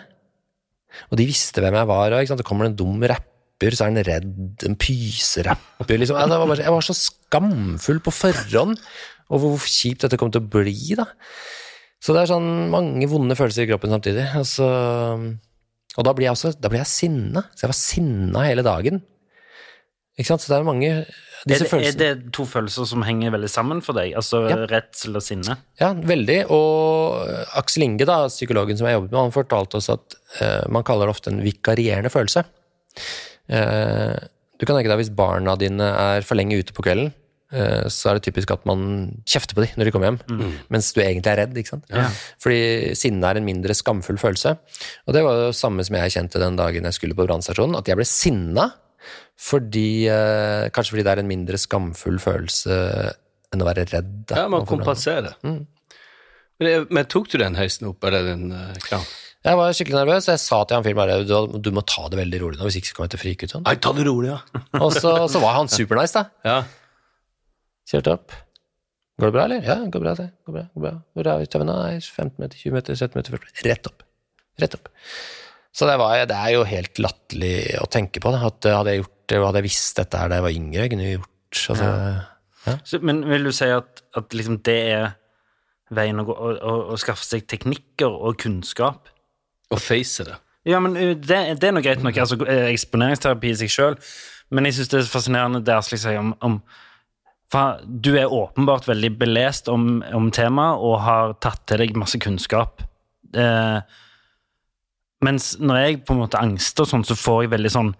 Og de visste hvem jeg var, og det kommer en dum rapper, så er han redd, en pyserapper, liksom. Jeg var, bare, jeg var så skamfull på forhånd over hvor kjipt dette kom til å bli, da. Så det er sånn mange vonde følelser i kroppen samtidig. Og, og da blir jeg også jeg sinna. Så jeg var sinna hele dagen. Ikke sant? Så det er mange Er disse det, er det to følelser som henger veldig sammen for deg? Altså Ja. redsel og sinne? Ja, veldig. Og Aksel Inge, da, psykologen som jeg jobbet med, han fortalte oss at uh, man kaller det ofte en vikarierende følelse. Uh, du kan tenke deg hvis barna dine er for lenge ute på kvelden, eh, så er det typisk at man kjefter på dem når de kommer hjem, mens du egentlig er redd. ikke sant? Fordi sinne er en mindre skamfull følelse. Og det var det samme som jeg kjente den dagen jeg skulle på brannstasjonen, at jeg ble sinna. Fordi, eh, kanskje fordi det er en mindre skamfull følelse enn å være redd. da, Ja, man kompenserer. Mm. Men, det- men tok du den heisen opp, eller den uh, kranen? Jeg var skikkelig nervøs, og jeg sa til han fyren bare du, du må ta det veldig rolig nå, hvis ikke så kommer jeg til å frike ut sånn. Nei, ta det rolig, ja. *laughs* Og så, så var han supernice, da. ja. Kjørte opp. Går det bra, eller? Ja, går bra, det. Går bra, går bra. Hvor er vi? Nei, 15 meter, 20 meter, 17 meter, 40 meter. Rett opp. Rett opp. Så det, var, det er jo helt latterlig å tenke på, da. At eh, hadde jeg gjort hadde jeg visst dette her da jeg var yngre, jeg kunne gjort altså, Så, men vil du si at, at liksom det er veien å gå, å, å, å skaffe seg teknikker og kunnskap? Og face det. Ja, men uh, det, det er nå greit nok, altså eh, eksponeringsterapi i seg sjøl, men jeg syns det er fascinerende det Aslik sier om, om for Du er åpenbart veldig belest om, om temaet og har tatt til deg masse kunnskap. Eh, mens når jeg på en måte angster sånn, så får jeg veldig sånn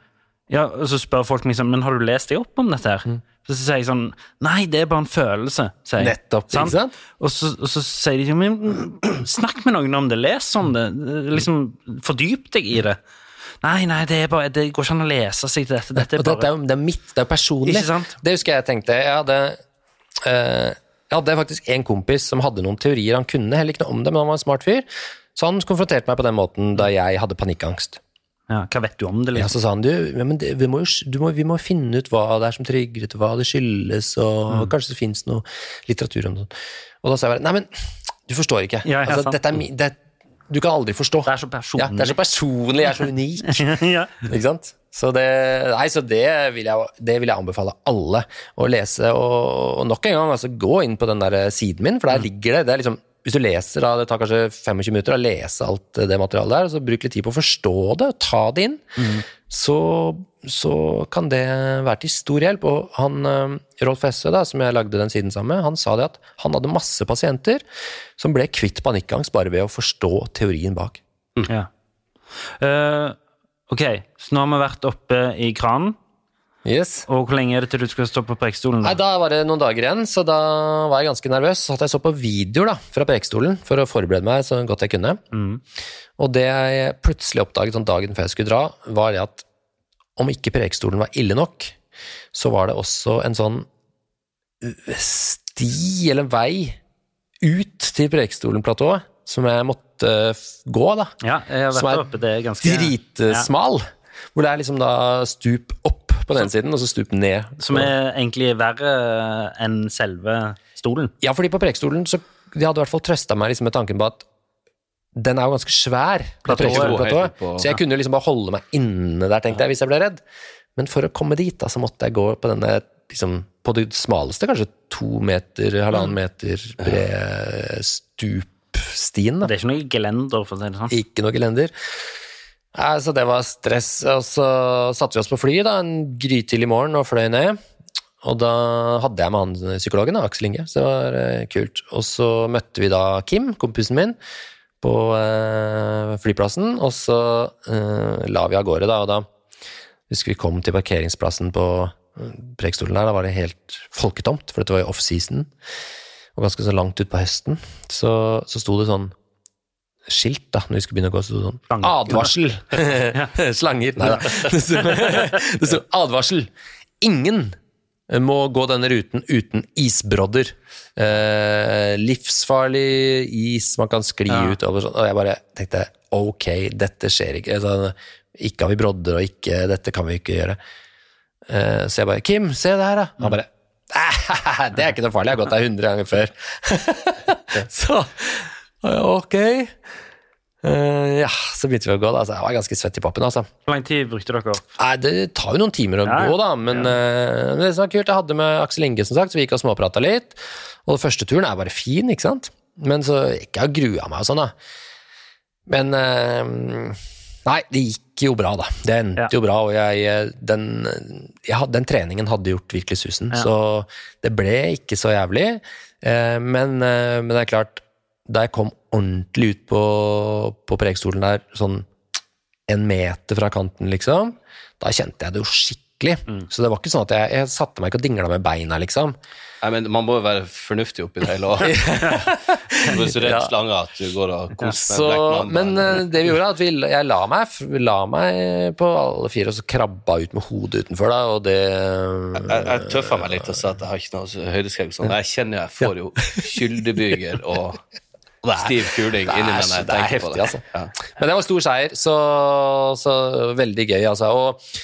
Ja, og så spør folk meg sånn Men har du lest deg opp om dette her? Så sier jeg sånn Nei, det er bare en følelse, sier jeg. Nettopp, ikke sant? Og så, og så sier de men snakk med noen om det, les om det, liksom fordyp deg i det. Nei, nei, det, bare, det går ikke an å lese seg til dette. Dette er bare... det, er jo det er mitt, det er personlig. Det husker jeg tenkte. Jeg hadde, eh, jeg hadde faktisk en kompis som hadde noen teorier. Han kunne heller ikke noe om det, men han var en smart fyr. Så han konfronterte meg på den måten da jeg hadde panikkangst. Ja, Hva vet du om det? Ja, Liksom? så sa han du, ja, men det, vi, må jo, du må, vi må finne ut hva det er som trigger det, hva det skyldes, og kanskje det finnes noe litteratur om det. Og da sa jeg bare nei, men du forstår ikke. Ja, ja, altså, dette er, det, du kan aldri forstå. Det er så personlig. Ja, det er så personlig, jeg er så unik. *laughs* ja. Ikke sant? Så det, nei, så det, vil jeg, det vil jeg anbefale alle å lese. Og, og nok en gang, altså, gå inn på den der siden min, for der ligger det. det er liksom, hvis du leser, da, det tar kanskje 25 minutter å lese alt det materialet der, og så bruk litt tid på å forstå det og ta det inn, så, så kan det være til stor hjelp. Og han, eh, Rolf Hesse, da, som jeg lagde den siden sammen med, han sa det at han hadde masse pasienter som ble kvitt panikkangst bare ved å forstå teorien bak. Ja. Uh, ok, så nå har vi vært oppe i kranen. Yes. Og hvor lenge er det til du skal stå på prekestolen? Nei, Da var det noen dager igjen, så da var jeg ganske nervøs. Så jeg så på videoer da, fra prekestolen for å forberede meg så godt jeg kunne. Og det jeg plutselig oppdaget sånn dagen før jeg skulle dra, var det at om ikke prekestolen var ille nok, så var det også en sånn sti eller vei ut til prekestolen-platået som jeg måtte gå, da. Ja, jeg har Som er oppe. Det er ganske Dritsmal. Hvor det er liksom da stup opp på den siden, og så stup ned. Som er egentlig verre enn selve stolen. Ja, fordi på prekestolen så De hadde i hvert fall trøsta meg liksom med tanken på at den er jo ganske svær, Platået, så jeg kunne liksom bare holde meg inne der, tenkte jeg, hvis jeg ble redd. Men for å komme dit, da, så måtte jeg gå på denne liksom, på det smaleste, kanskje to meter, halvannen meter bred stupstien. da. Det er ikke noe gelender, for å si det sånn. Ikke noe gelender. Nei, så det var stress. Og så satte vi oss på flyet da, en grytidlig morgen og fløy ned. Og da hadde jeg med han psykologen, da, Aksel Inge, så det var eh, kult. Og så møtte vi da Kim, kompisen min, på eh, flyplassen, og så eh, la vi av gårde, da. Og da husker vi kom til parkeringsplassen på Preikestolen Prekestolen der, da var det helt folketomt, for dette var jo off-season, og ganske så langt utpå høsten. Så, så sto det sånn skilt da, når vi skulle begynne å gå, så sånn Slange. Advarsel! *laughs* *laughs* Slanger. Nei da. *laughs* Det sto- advarsel! Ingen må gå denne ruten uten isbrodder. Eh, livsfarlig is, man kan skli Ja. ut og sånn. Og jeg bare tenkte ok, dette skjer ikke. Så, ikke har vi brodder, og ikke Dette kan vi ikke gjøre. Eh, så jeg bare Kim, se det her, da. Han bare det er ikke noe farlig, jeg har gått der 100 ganger før. så ok. Uh, ja, så begynte vi å gå, da. Så jeg var ganske svett i pappen, altså. Hvor lang tid brukte dere? Nei, Det tar jo noen timer å Ja, gå, da, men ja. uh, det som var kult, jeg hadde med Aksel Inge, som sagt, så vi gikk og småprata litt. Og den første turen er bare fin, ikke sant? Men så gikk jeg grua meg og sånn, da. Men uh, Nei, det gikk jo bra, da. Det endte Ja. jo bra, og jeg, den, jeg den treningen hadde gjort virkelig susen. Så det ble ikke så jævlig. Men, men det er klart, da jeg kom ordentlig ut på, på prekestolen der, sånn en meter fra kanten, liksom, da kjente jeg det jo skikkelig. Mm. Så det var ikke sånn at jeg, jeg satte meg ikke og dingla med beina, liksom. Nei, men Man må jo være fornuftig oppi det hele *laughs* òg. Du er så redd Ja. slange at du går og koser med men uh, det vi gjorde, er at vi, jeg la meg, la meg på alle fire og så krabba ut med hodet utenfor, da, og det jeg, jeg tøffa meg litt og sa at jeg har ikke noe høydeskrekk. Sånn. Jeg kjenner jeg får jo skyldebyger og stiv kuling inni meg når jeg er på heftig, det. altså. Ja. Men det var stor seier, så, så veldig gøy, altså. Og,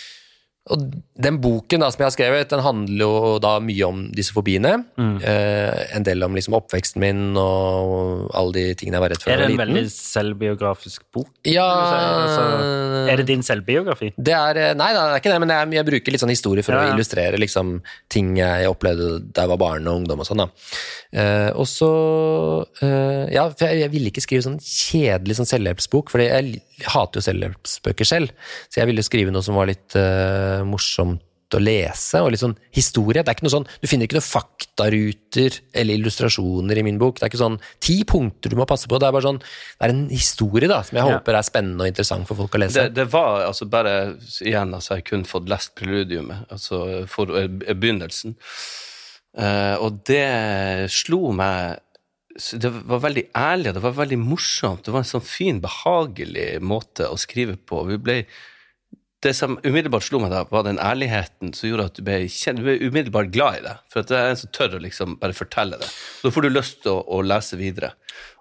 og den boken da, som jeg har skrevet, den handler jo da mye om disse fobiene. Mm. Eh, en del om liksom oppveksten min og alle de tingene jeg var redd for. Er det en liten. veldig selvbiografisk bok? Ja? Altså, er det din selvbiografi? Det er, eh, nei, det er ikke det, men jeg, jeg bruker litt sånn historie for Ja, å illustrere liksom, ting jeg opplevde da jeg var barn og ungdom og sånn. da. Eh, og så uh, Ja, for jeg, jeg ville ikke skrive sånn kjedelig sånn selvhjelpsbok, for jeg, jeg hater jo selvhjelpsbøker selv. Så jeg ville skrive noe som var litt uh, morsomt å lese, og litt sånn historie. Det er ikke noe sånn, Du finner ikke noen faktaruter eller illustrasjoner i min bok. Det er ikke sånn ti punkter du må passe på. Det er bare sånn, det er en historie da, som jeg Ja. håper er spennende og interessant for folk å lese. Det, det var altså bare Igjen, altså, jeg kun fått lest preludiumet, altså for begynnelsen. Eh, og det slo meg Det var veldig ærlig, og det var veldig morsomt. Det var en sånn fin, behagelig måte å skrive på. Ble det som umiddelbart slo meg da, var den ærligheten som gjorde at du ble, kjent, du ble umiddelbart glad i det. For at det er en som tør å liksom bare fortelle det. Da får du lyst til å, å lese videre.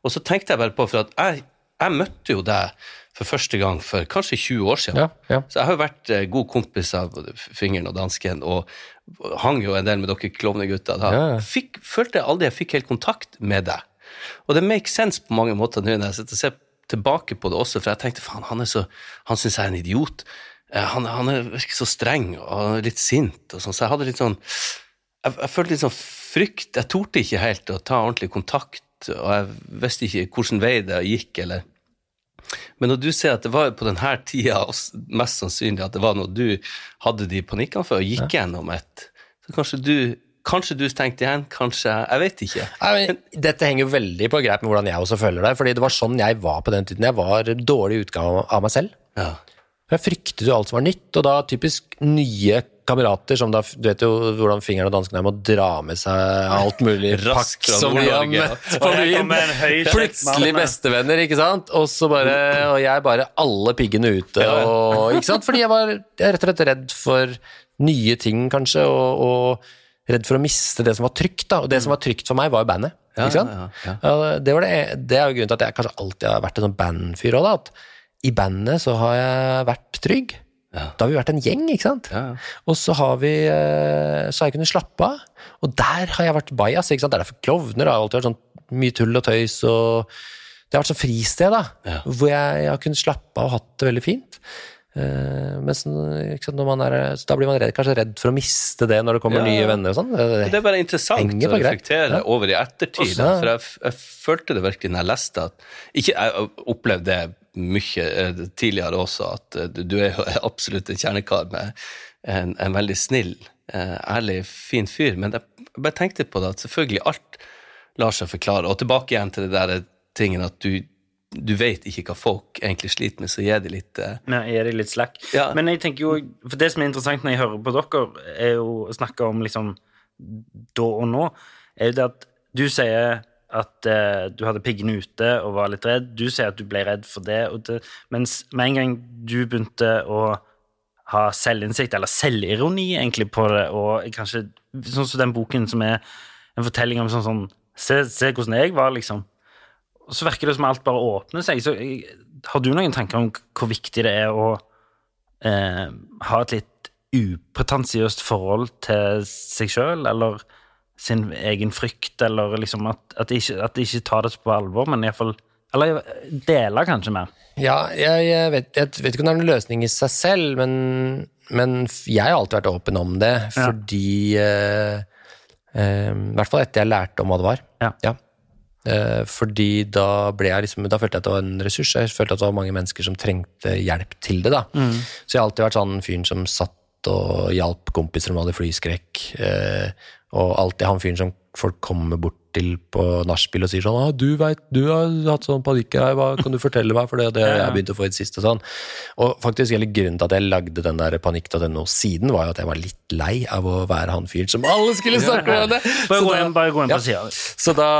Og så tenkte jeg bare på, for at jeg, jeg møtte jo deg for første gang for kanskje 20 år siden. Ja, ja. Så jeg har jo vært eh, god kompis av både Fingeren og Dansken, og hang jo en del med dere klovnegutter. Da Ja, fikk, følte jeg aldri jeg fikk helt kontakt med deg. Og det makes sense på mange måter nå når jeg sitter og ser tilbake på det også, for jeg tenkte faen, han så, han syns jeg er en idiot. Eh, Han, han er virker så streng og litt sint, og sånn, så jeg hadde litt sånn jeg, jeg følte litt sånn frykt. Jeg torde ikke helt å ta ordentlig kontakt, og jeg visste ikke hvilken vei det gikk, eller men når du sier at det var på denne tida mest sannsynlig at det var når du hadde de panikkene og gikk gjennom et Så kanskje du Kanskje du stengte igjen, kanskje Jeg vet ikke. Nei, men Dette henger jo veldig på greip med hvordan jeg også føler det. fordi det var sånn jeg var på den tiden. Jeg var dårlig utgave av meg selv. Ja. Jeg fryktet jo alt som var nytt, og da typisk nye kamerater som da Du vet jo hvordan fingeren og danskene er med å dra med seg alt mulig *laughs* Raskt pakk som vi har på byen. kjekk Plutselig bestevenner, ikke sant? Og så bare Og jeg bare alle piggene ute, og Ikke sant? Fordi jeg var jeg er rett og slett redd for nye ting, kanskje, og, og redd for å miste det som var trygt, da. Og det som var trygt for meg, var jo bandet. Ja, ja, ja. Ja, det, var det, det er jo grunnen til at jeg kanskje alltid har vært en sånn bandfyr òg, da. At i bandet så har jeg vært trygg. Ja. Da har vi vært en gjeng, ikke sant? Ja. Og så har vi eh, Så har jeg kunnet slappe av. Og der har jeg vært bajas. ikke sant? Det er derfor klovner har alltid vært sånn mye tull og tøys og Det har vært sånn fristed, da. Ja. Hvor jeg, jeg har kunnet slappe av og hatt det veldig fint. Uh, mens ikke sant, når man er, så da blir man redd, kanskje redd for å miste det når det kommer Ja. nye venner og sånn. Det, Men Det er bare interessant å reflektere Ja. over i ettertid. Også- da, For jeg, jeg følte det virkelig når jeg leste at Ikke jeg opplevde det mye eh, tidligere også, at eh, du, er *laughs* absolutt en kjernekar med en, en veldig snill, eh, ærlig, fin fyr. Men jeg bare tenkte på det at selvfølgelig alt lar seg forklare. Og tilbake igjen til det der tingen at du, du vet ikke hva folk egentlig sliter med, så gir de litt Ja, gir de litt slack? Ja. Men jeg tenker jo, for det som er interessant når jeg hører på dere, er jo å snakke om liksom da og nå, er jo det at du sier at eh, du hadde piggene ute og var litt redd. Du sier at du ble redd for det. Det mens med en gang du begynte å ha selvinnsikt, eller selvironi egentlig på det, og kanskje sånn som den boken som er en fortelling om sånn sånn Se, se hvordan jeg var, liksom. Og så virker det som alt bare åpner seg. Så jeg, har du noen tanker om hvor viktig det er å eh, ha et litt upretensiøst forhold til seg sjøl, eller sin egen frykt, eller liksom at, at, de ikke, at de ikke tar det på alvor, men iallfall Eller deler kanskje mer. Ja, jeg, jeg, vet, jeg vet ikke om det er noen løsning i seg selv, men, men jeg har alltid vært åpen om det, fordi eh, eh, I hvert fall etter jeg lærte om hva det var. Ja. Eh, fordi da ble jeg liksom Da følte jeg at det var en ressurs. Jeg følte at det var mange mennesker som trengte hjelp til det. da. Mm. Så jeg har alltid vært sånn fyren som satt og hjalp kompiser med hadde flyskrekk. Eh, og alltid han fyren som folk kommer bort til på nachspiel og sier sånn ah, 'Du vet, du har hatt sånn panikk her, hva kan du fortelle meg?' For det, det jeg begynte å få i det siste. Sånn. Og faktisk hele grunnen til at jeg lagde den der panikk.no-siden, var jo at jeg var litt lei av å være han fyren som alle skulle snakke om det. Bare gå inn, bare gå inn på sida. så da,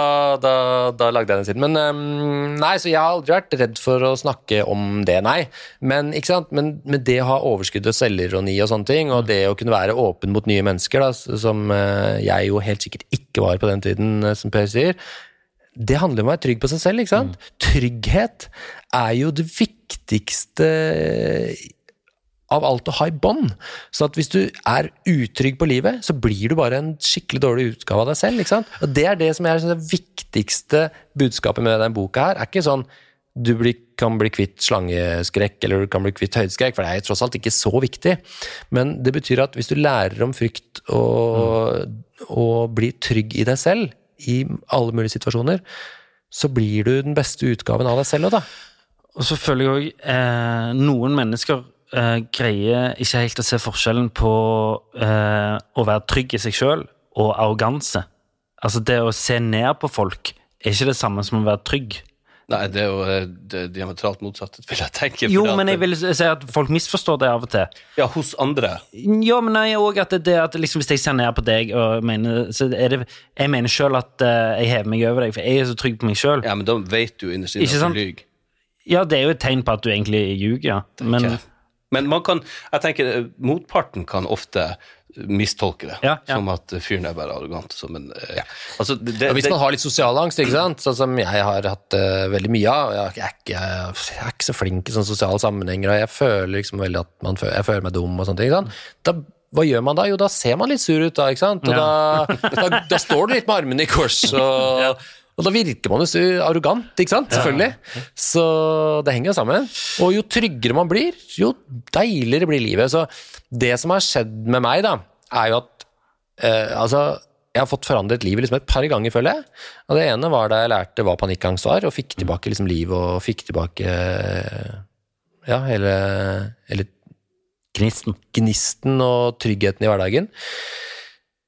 da, da lagde jeg den siden. Men ehm, nei, så jeg har aldri vært redd for å snakke om det, nei. Men, ikke sant? Men, men det å ha overskudd og selvironi og sånne ting, og det å kunne være åpen mot nye mennesker, da, som eh, jeg jo helt sikkert ikke var på den tiden, eh, som Per sier, det handler om å være trygg på seg selv, ikke sant? Trygghet er jo det viktigste av alt å ha i bånd. Så at hvis du er utrygg på livet, så blir du bare en skikkelig dårlig utgave av deg selv. ikke sant? Og Det er det som er det viktigste budskapet med denne boka her. er ikke sånn du blir, kan bli kvitt slangeskrekk eller du kan bli kvitt høydeskrekk, for det er tross alt ikke så viktig. Men det betyr at hvis du lærer om frykt og, og blir trygg i deg selv i alle mulige situasjoner, så blir du den beste utgaven av deg selv òg, da. Og selvfølgelig òg eh, noen mennesker eh, greier ikke helt å se forskjellen på eh, å være trygg i seg sjøl og arroganse. Altså det å se ned på folk er ikke det samme som å være trygg. Nei, det er jo eh, det er diametralt motsatt, vil jeg tenke. Jo, men jeg vil si at folk misforstår det av og til. Ja, hos andre. Ja, men nei, òg at det, det at liksom, hvis jeg ser ned på deg og mener Så er det Jeg mener sjøl at uh, jeg hever meg over deg, for jeg er så trygg på meg sjøl. Ja, men da vet du innerst inne at du lyver. Ja, det er jo et tegn på at du egentlig ljuger, ja. Men Men man kan, jeg tenker eh, motparten kan ofte mistolke det, Ja, ja. som at fyren er bare arrogant. Som en, ja. altså, det, det, hvis man har litt sosial angst, ikke sant? sånn som jeg har hatt uh, veldig mye av Jeg er ikke, jeg er ikke så flink i sånne sosiale sammenhenger, og jeg føler liksom veldig at man føler, jeg føler meg dum og sånne ting. sant? Da, hva gjør man da? Jo, da ser man litt sur ut, da. ikke sant? Og da, da, da står du litt med armene i kors, og, *laughs* og da virker man jo arrogant, ikke sant? Selvfølgelig. Så det henger jo sammen. Og jo tryggere man blir, jo deiligere blir livet. Så det som har skjedd med meg, da, er jo at eh, altså, jeg har fått forandret livet liksom et par ganger, føler jeg. Og det ene var da jeg lærte hva panikkangst var, og fikk tilbake liksom livet og fikk tilbake ja, hele, hele gnisten. gnisten og tryggheten i hverdagen.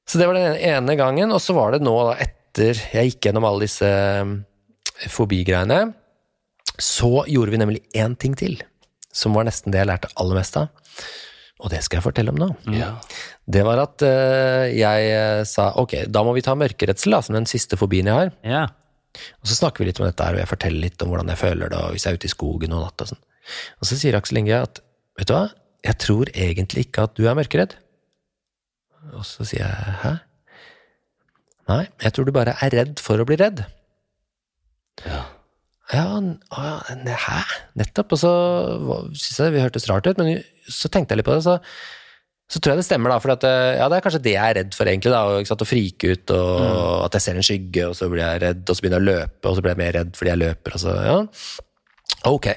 Så det var den ene gangen, og så var det nå, da, etter jeg gikk gjennom alle disse eh, fobigreiene, så gjorde vi nemlig én ting til, som var nesten det jeg lærte aller mest av. Og det skal jeg fortelle om nå. Det var at uh, jeg eh, sa ok, da må vi ta mørkeredsel, da, som den siste fobien jeg har. Ja. Og så snakker vi litt om dette her, og jeg forteller litt om hvordan jeg føler det, og hvis jeg er ute i skogen og natt og sånn. Og så sier Aksel Inge at vet du hva, jeg tror egentlig ikke at du er mørkeredd. Og så sier jeg hæ? Nei, jeg tror du bare er redd for å bli redd. Ja. Ja, å ja, hæ? Nettopp. Og så syns jeg det hørtes rart ut, men så tenkte jeg litt på det, så, så tror jeg det stemmer, da. For at, eh, ja, det er kanskje det jeg er redd for, egentlig. da, og, sant, Å frike ut, og at jeg ser en skygge, og så blir jeg redd, og så begynner jeg å løpe, og så blir jeg mer redd fordi jeg løper. og så, ja. Ok.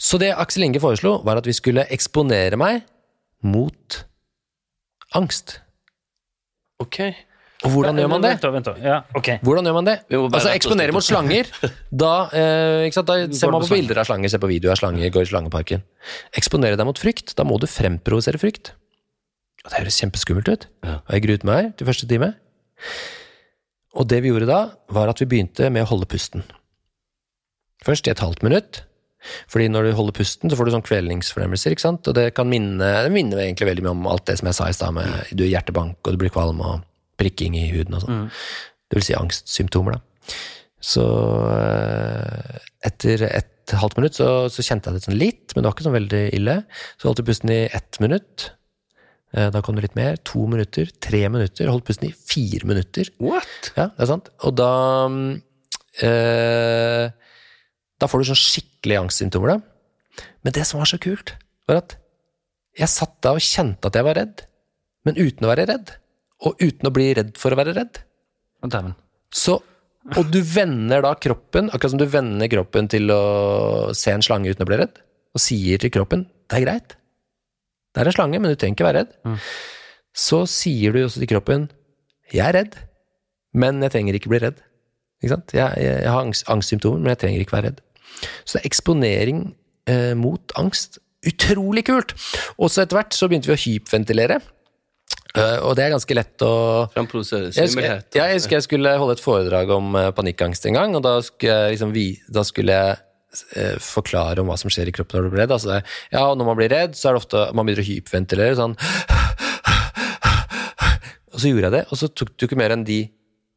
Så det Aksel Inge foreslo, var at vi skulle eksponere meg mot angst. Ok. Og hvordan gjør man det? Vent, vent, vent. Ja, okay. Hvordan gjør man det? Altså Eksponere mot slanger. Da, eh, ikke sant? da ser man på bilder av slanger, ser på videoer av slanger, går i slangeparken. Eksponere deg mot frykt. Da må du fremprovosere frykt. Og det høres kjempeskummelt ut. Og jeg gruet meg til første time. Og det vi gjorde da, var at vi begynte med å holde pusten. Først i et halvt minutt. Fordi når du holder pusten, så får du sånn kvelningsfornemmelser, ikke sant? Og det kan minne, det minner egentlig veldig mye om alt det som jeg sa i stad, med du hjertebank, og du blir kvalm, og prikking i huden og sånn. Det vil si angstsymptomer, da. Så eh, etter et halvt minutt så, så kjente jeg det sånn litt, men det var ikke sånn veldig ille. Så holdt jeg pusten i ett minutt. Eh, Da kom det litt mer. To minutter, tre minutter. Holdt pusten i fire minutter. What? Ja, det er sant. Og da mm, eh, Da får du sånn skikkelig angstsymptomer, da. Men det som var så kult, var at jeg satt da og kjente at jeg var redd, men uten å være redd. Og uten å bli redd for å være redd. Dæven. Så, og du vender da kroppen, akkurat som du vender kroppen til å se en slange uten å bli redd, og sier til kroppen det er greit, det er en slange, men du trenger ikke være redd. Så sier du også til kroppen jeg er redd, men jeg trenger ikke bli redd. Ikke sant? Jeg, jeg, jeg har angst, angstsymptomer, men jeg trenger ikke være redd. Så det er eksponering eh, mot angst. Utrolig kult! Og så etter hvert så begynte vi å hypventilere. Eh, og det er ganske lett å jeg ja, jeg husker jeg skulle holde et foredrag om uh, panikkangst en gang, og da skulle jeg, liksom, vi, da skulle jeg uh, forklare om hva som skjer i kroppen når du blir redd. Altså, ja, og når man blir redd, så er det ofte man begynner å hyperventilere sånn Og så gjorde jeg det, og så tok det jo ikke mer enn de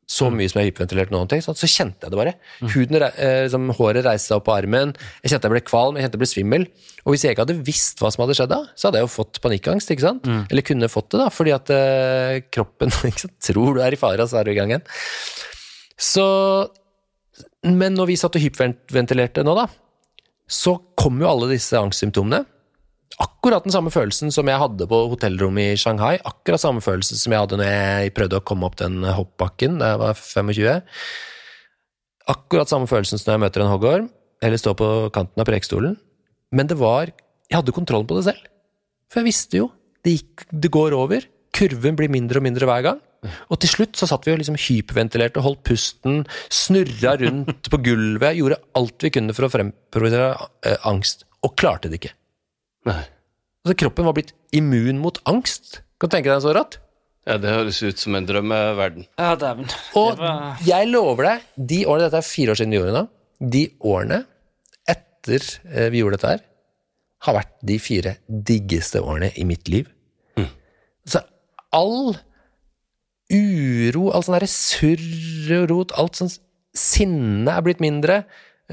så mye som jeg hyperventilerte sånn, så kjente jeg det bare. Huden, eh, liksom, håret reiste seg opp på armen, jeg kjente jeg ble kvalm, jeg kjente jeg ble svimmel. Og hvis jeg ikke hadde visst hva som hadde skjedd da, så hadde jeg jo fått panikkangst, ikke sant? Eller kunne fått det da, fordi at eh, kroppen *laughs* tror du er i fare, så er du i gang igjen. Så, men når vi satt og hyperventilerte nå da, så kom jo alle disse angstsymptomene. Akkurat den samme følelsen som jeg hadde på hotellrommet i Shanghai. Akkurat samme følelsen som jeg hadde når jeg prøvde å komme opp den hoppbakken da jeg var 25. Akkurat samme følelsen som når jeg møter en hoggorm, eller står på kanten av prekestolen. Men det var Jeg hadde kontrollen på det selv. For jeg visste jo. Det, gikk, det går over. Kurven blir mindre og mindre hver gang. Og til slutt så satt vi og liksom hyperventilerte, holdt pusten, snurra rundt på gulvet, gjorde alt vi kunne for å fremprovosere eh, angst, og klarte det ikke. Nei. Altså, kroppen var blitt immun mot angst. Kan du tenke deg så rått? Ja, det høres ut som en drømmeverden. Ja, dæven. Og Det var- jeg lover deg, de årene Dette er fire år siden vi gjorde det nå. De årene etter eh, vi gjorde dette her, har vært de fire diggeste årene i mitt liv. Så all uro, all sånn derre surr og rot, alt sånn sinne er blitt mindre.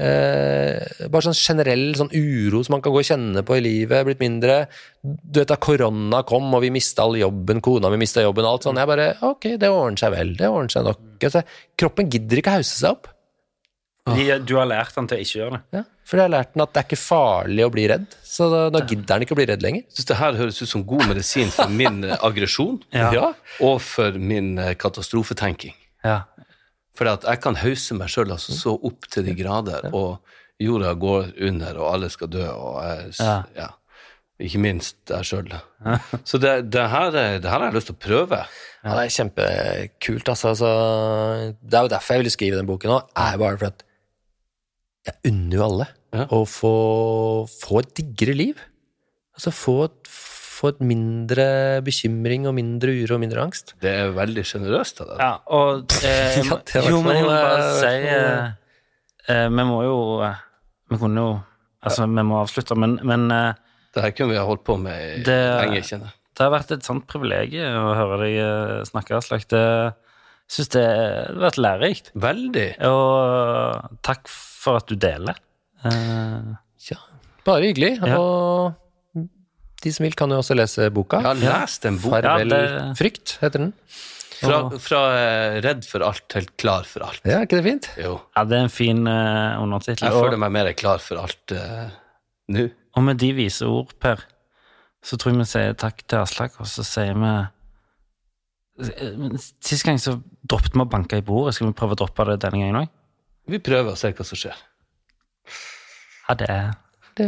Eh, bare sånn generell sånn uro som man kan gå og kjenne på i livet, blitt mindre. Du vet da korona kom, og vi mista all jobben, kona mi mista jobben, alt sånn. Jeg bare Ok, det ordner seg vel. Det ordner seg nok. Altså, kroppen gidder ikke hause seg opp. De, du har lært han til å ikke gjøre det. Ja, for jeg har lært den at det er ikke farlig å bli redd, så da, da gidder den ikke å bli redd lenger. Jeg synes det her høres ut som god medisin for min eh, aggresjon Ja. og for min eh, katastrofetenking. Ja. For at jeg kan hause meg sjøl altså, så opp til de grader, og jorda går under, og alle skal dø, og jeg, Ja. ja. Ikke minst jeg sjøl. *laughs* Så det, det, her, er- det her har jeg lyst til å prøve. Ja, det er kjempekult, altså. Så det er jo derfor jeg ville skrive den boken nå, er bare for at jeg unner jo alle Ja. å få, få et diggere liv. Altså få et, få et mindre bekymring og mindre uro og mindre angst. Det er veldig sjenerøst av deg. Ja, og eh, *laughs* Ja, Jo, men jeg må bare eh, si eh, eh, Vi må jo eh, Vi kunne jo Altså, vi må avslutte, men, men eh, Det her kunne vi ha holdt på med Det- lenge, kjenner jeg. det har vært et sånt privilegium å høre deg snakke, Aslak. Det syns det har vært lærerikt. Veldig. Og takk for at du deler. Eh, Ja, bare hyggelig. Ja. Og de som vil, kan jo også lese boka. Jeg har lest en bok. Farvel Ja, det- frykt, heter den. Fra, fra eh, redd for alt til klar for alt. Ja, er ikke det fint? Jo. ja, det er en fin uh, undertittel. Jeg føler meg mer klar for alt uh, nå. Og med de vise ord, Per, så tror jeg vi sier takk til Aslak, og så sier vi Sist gang så droppet vi å banke i bordet. Skal vi prøve å droppe det denne gangen òg? Vi prøver å se hva som skjer. Ha det. Det